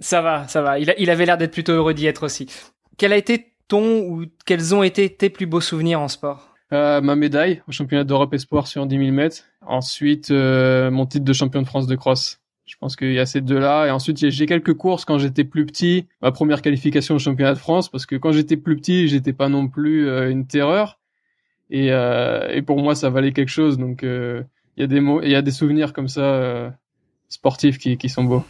ça va, ça va. Il, il avait l'air d'être plutôt heureux d'y être aussi. Quel a été ton ou quels ont été tes plus beaux souvenirs en sport? Euh, Ma médaille au championnat d'Europe Espoir sur 10 000 mètres. Ensuite, euh, mon titre de champion de France de cross. Je pense qu'il y a ces deux-là. Et ensuite, j'ai quelques courses quand j'étais plus petit. Ma première qualification au championnat de France, parce que quand j'étais plus petit, j'étais pas non plus euh, une terreur. Et, euh, et, pour moi, ça valait quelque chose. Donc, euh, il y a des mots, il y a des souvenirs comme ça sportifs qui, qui sont beaux.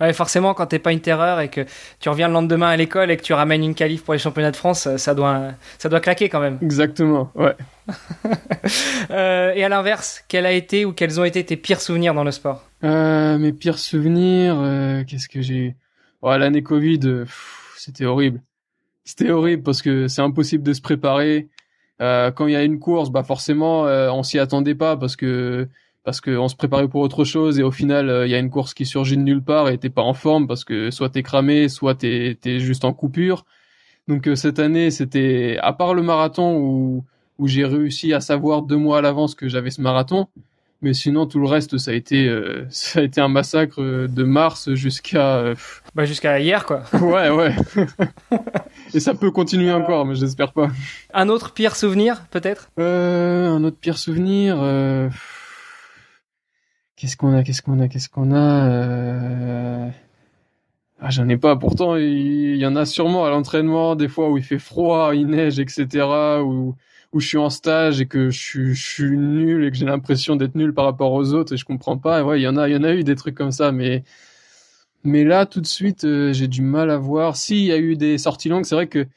Ouais, forcément, quand t'es pas une terreur et que tu reviens le lendemain à l'école et que tu ramènes une qualif pour les championnats de France, ça doit, ça doit claquer quand même. Exactement, ouais. euh, et à l'inverse, quel a été ou quels ont été tes pires souvenirs dans le sport? Euh, Mes pires souvenirs, euh, qu'est-ce que j'ai oh, L'année Covid, c'était horrible. C'était horrible parce que c'est impossible de se préparer. Quand il y a une course, bah forcément, on s'y attendait pas parce que parce qu'on se préparait pour autre chose et au final il euh, y a une course qui surgit de nulle part et t'es pas en forme parce que soit t'es cramé, soit t'es es juste en coupure. Donc euh, cette année c'était à part le marathon où où j'ai réussi à savoir deux mois à l'avance que j'avais ce marathon, mais sinon tout le reste ça a été euh, ça a été un massacre de mars jusqu'à bah jusqu'à hier quoi. ouais ouais. et ça peut continuer encore mais j'espère pas. Un autre pire souvenir peut-être? Euh, un autre pire souvenir Qu'est-ce qu'on a Qu'est-ce qu'on a Qu'est-ce qu'on a euh... ah, J'en ai pas. Pourtant, il y en a sûrement à l'entraînement, des fois où il fait froid, il neige, etc. Où, où je suis en stage et que je suis, nul et que j'ai l'impression d'être nul par rapport aux autres et je comprends pas. il y en a, il y a eu des trucs comme ça, mais là, tout de suite, euh, j'ai du mal à voir. S'il y a eu des sorties longues, c'est vrai que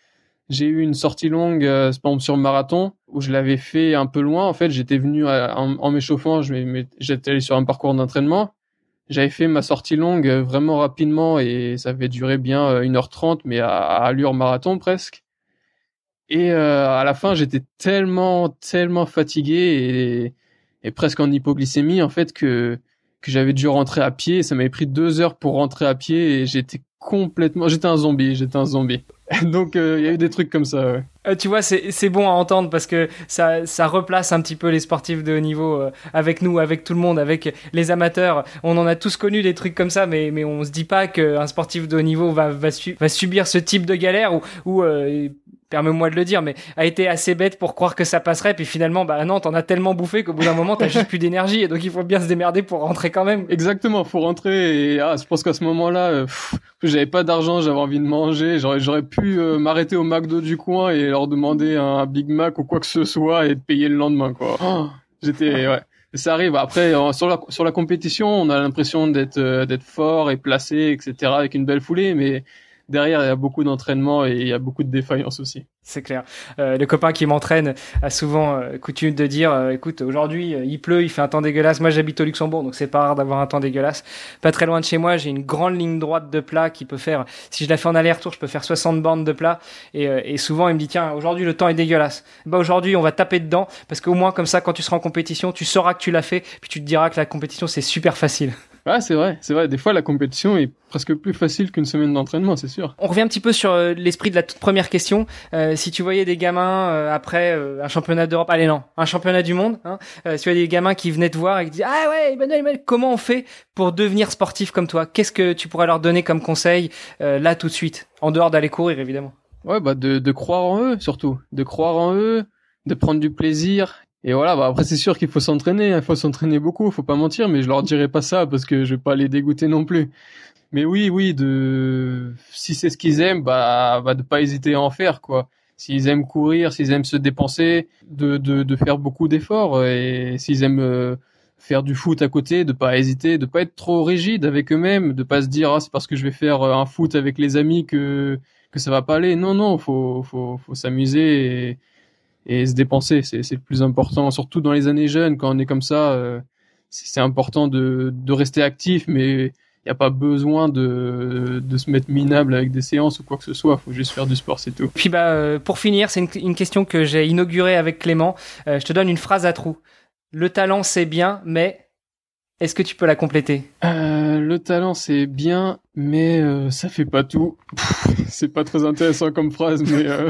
j'ai eu une sortie longue, euh, sur marathon, où je l'avais fait un peu loin. En fait, j'étais venu en, en m'échauffant, j'étais allé sur un parcours d'entraînement. J'avais fait ma sortie longue euh, vraiment rapidement et ça avait duré bien 1h30, euh, mais à, allure marathon presque. Et euh, à la fin, j'étais tellement, tellement fatigué et, et, presque en hypoglycémie en fait que que j'avais dû rentrer à pied. Ça m'avait pris deux heures pour rentrer à pied et j'étais complètement, j'étais un zombie, j'étais un zombie. Donc euh, il y a eu des trucs comme ça. Ouais. Euh, tu vois, c'est bon à entendre parce que ça, ça replace un petit peu les sportifs de haut niveau euh, avec nous, avec tout le monde, avec les amateurs. On en a tous connu des trucs comme ça, mais, mais on se dit pas qu'un sportif de haut niveau va, va, va subir ce type de galère où, où permets-moi de le dire, mais a été assez bête pour croire que ça passerait. Puis finalement, bah non, t'en as tellement bouffé qu'au bout d'un moment, t'as juste plus d'énergie. Et donc, il faut bien se démerder pour rentrer quand même. Exactement, faut rentrer. Et ah, je pense qu'à ce moment-là, euh, j'avais pas d'argent, j'avais envie de manger. J'aurais, j'aurais pu euh, m'arrêter au McDo du coin et leur demander un Big Mac ou quoi que ce soit et de payer le lendemain, quoi. Oh, j'étais, ouais. Ça arrive. Après, sur la sur la compétition, on a l'impression d'être euh, d'être fort et placé, etc. avec une belle foulée, mais derrière, il y a beaucoup d'entraînement et il y a beaucoup de défaillances aussi. C'est clair. Euh, le copain qui m'entraîne a souvent euh, coutume de dire, euh, écoute, aujourd'hui il pleut, il fait un temps dégueulasse. Moi, j'habite au Luxembourg, donc c'est pas rare d'avoir un temps dégueulasse. Pas très loin de chez moi, j'ai une grande ligne droite de plat qui peut faire, si je la fais en aller-retour, je peux faire 60 bandes de plat. Et, et souvent, il me dit, tiens, aujourd'hui le temps est dégueulasse. Bah aujourd'hui, on va taper dedans parce qu'au moins comme ça, quand tu seras en compétition, tu sauras que tu l'as fait, puis tu te diras que la compétition c'est super facile. Ouais, c'est vrai, c'est vrai. Des fois, la compétition est presque plus facile qu'une semaine d'entraînement, c'est sûr. On revient un petit peu sur euh, l'esprit de la toute première question. Euh, si tu voyais des gamins euh, après un championnat d'Europe, allez non, un championnat du monde, hein, si tu vois des gamins qui venaient te voir et qui disaient ah ouais Emmanuel, Emmanuel, comment on fait pour devenir sportif comme toi? Qu'est-ce que tu pourrais leur donner comme conseil là tout de suite, en dehors d'aller courir évidemment Ouais, bah de, de croire en eux surtout, de croire en eux, de prendre du plaisir et voilà, bah après c'est sûr qu'il faut s'entraîner, il faut s'entraîner beaucoup, faut pas mentir, mais je leur dirai pas ça parce que je vais pas les dégoûter non plus. Mais oui, oui, de si c'est ce qu'ils aiment, bah, bah de pas hésiter à en faire quoi. S'ils aiment courir, s'ils aiment se dépenser, de de, de faire beaucoup d'efforts et s'ils aiment euh, faire du foot à côté, de pas hésiter, de pas être trop rigide avec eux-mêmes, de pas se dire ah c'est parce que je vais faire euh, un foot avec les amis que que ça va pas aller. Non non, faut faut faut s'amuser et et se dépenser, c'est le plus important, surtout dans les années jeunes, quand on est comme ça, euh, c'est important de, de rester actif, mais il n'y a pas besoin de, de se mettre minable avec des séances ou quoi que ce soit, faut juste faire du sport, c'est tout. Puis bah, euh, pour finir, c'est une, une, question que j'ai inaugurée avec Clément, euh, je te donne une phrase à trous. Le talent c'est bien, mais est-ce que tu peux la compléter? Euh, Le talent c'est bien, mais euh, ça fait pas tout. c'est pas très intéressant comme phrase, mais euh...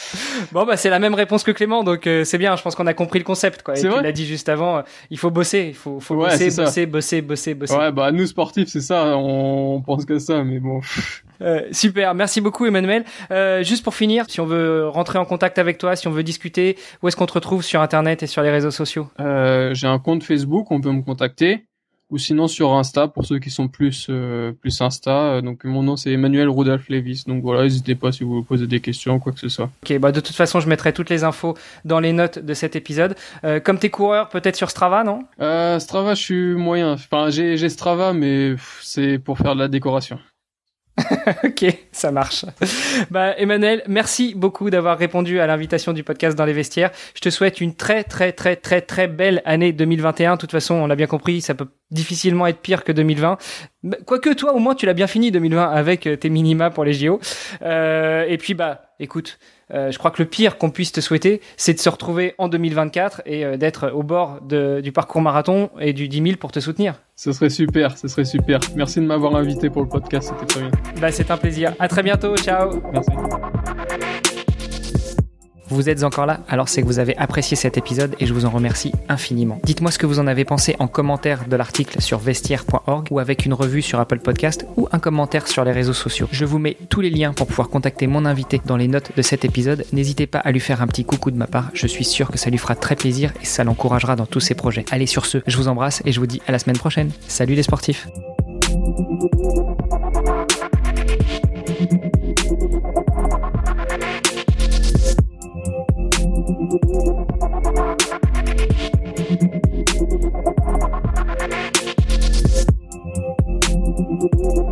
bon bah c'est la même réponse que Clément, donc euh, c'est bien. Je pense qu'on a compris le concept, quoi. Et tu l'as dit juste avant. Euh, il faut bosser, il faut, faut bosser, bosser, bosser, bosser, bosser, Ouais bah nous sportifs c'est ça, on pense que ça, mais bon. Euh, super, merci beaucoup Emmanuel. Euh, juste pour finir, si on veut rentrer en contact avec toi, si on veut discuter, où est-ce qu'on te retrouve sur Internet et sur les réseaux sociaux? Euh, J'ai un compte Facebook, on peut me contacter ou sinon sur Insta pour ceux qui sont plus euh, plus Insta. Donc mon nom c'est Emmanuel Rudolph Levis. Donc voilà, n'hésitez pas si vous vous posez des questions quoi que ce soit. Ok, bah de toute façon je mettrai toutes les infos dans les notes de cet épisode. Euh, comme t'es coureur, peut-être sur Strava, non? Euh, Strava, je suis moyen. Enfin j'ai Strava, mais c'est pour faire de la décoration. ok, ça marche. Bah, Emmanuel, merci beaucoup d'avoir répondu à l'invitation du podcast dans les vestiaires. Je te souhaite une très très très très très belle année 2021. De toute façon, on a bien compris, ça peut difficilement être pire que 2020. Quoique toi, au moins, tu l'as bien fini 2020 avec euh, tes minima pour les JO. Euh, et puis, bah, écoute, euh, je crois que le pire qu'on puisse te souhaiter, c'est de se retrouver en 2024 et euh, d'être au bord de, du parcours marathon et du 10 000 pour te soutenir. Ce serait super, ce serait super. Merci de m'avoir invité pour le podcast, c'était très bien. Bah, c'est un plaisir. À très bientôt, ciao. Merci. Vous êtes encore là, alors c'est que vous avez apprécié cet épisode et je vous en remercie infiniment. Dites-moi ce que vous en avez pensé en commentaire de l'article sur vestiaire.org ou avec une revue sur Apple Podcast ou un commentaire sur les réseaux sociaux. Je vous mets tous les liens pour pouvoir contacter mon invité dans les notes de cet épisode. N'hésitez pas à lui faire un petit coucou de ma part, je suis sûr que ça lui fera très plaisir et ça l'encouragera dans tous ses projets. Allez sur ce, je vous embrasse et je vous dis à la semaine prochaine. Salut les sportifs Música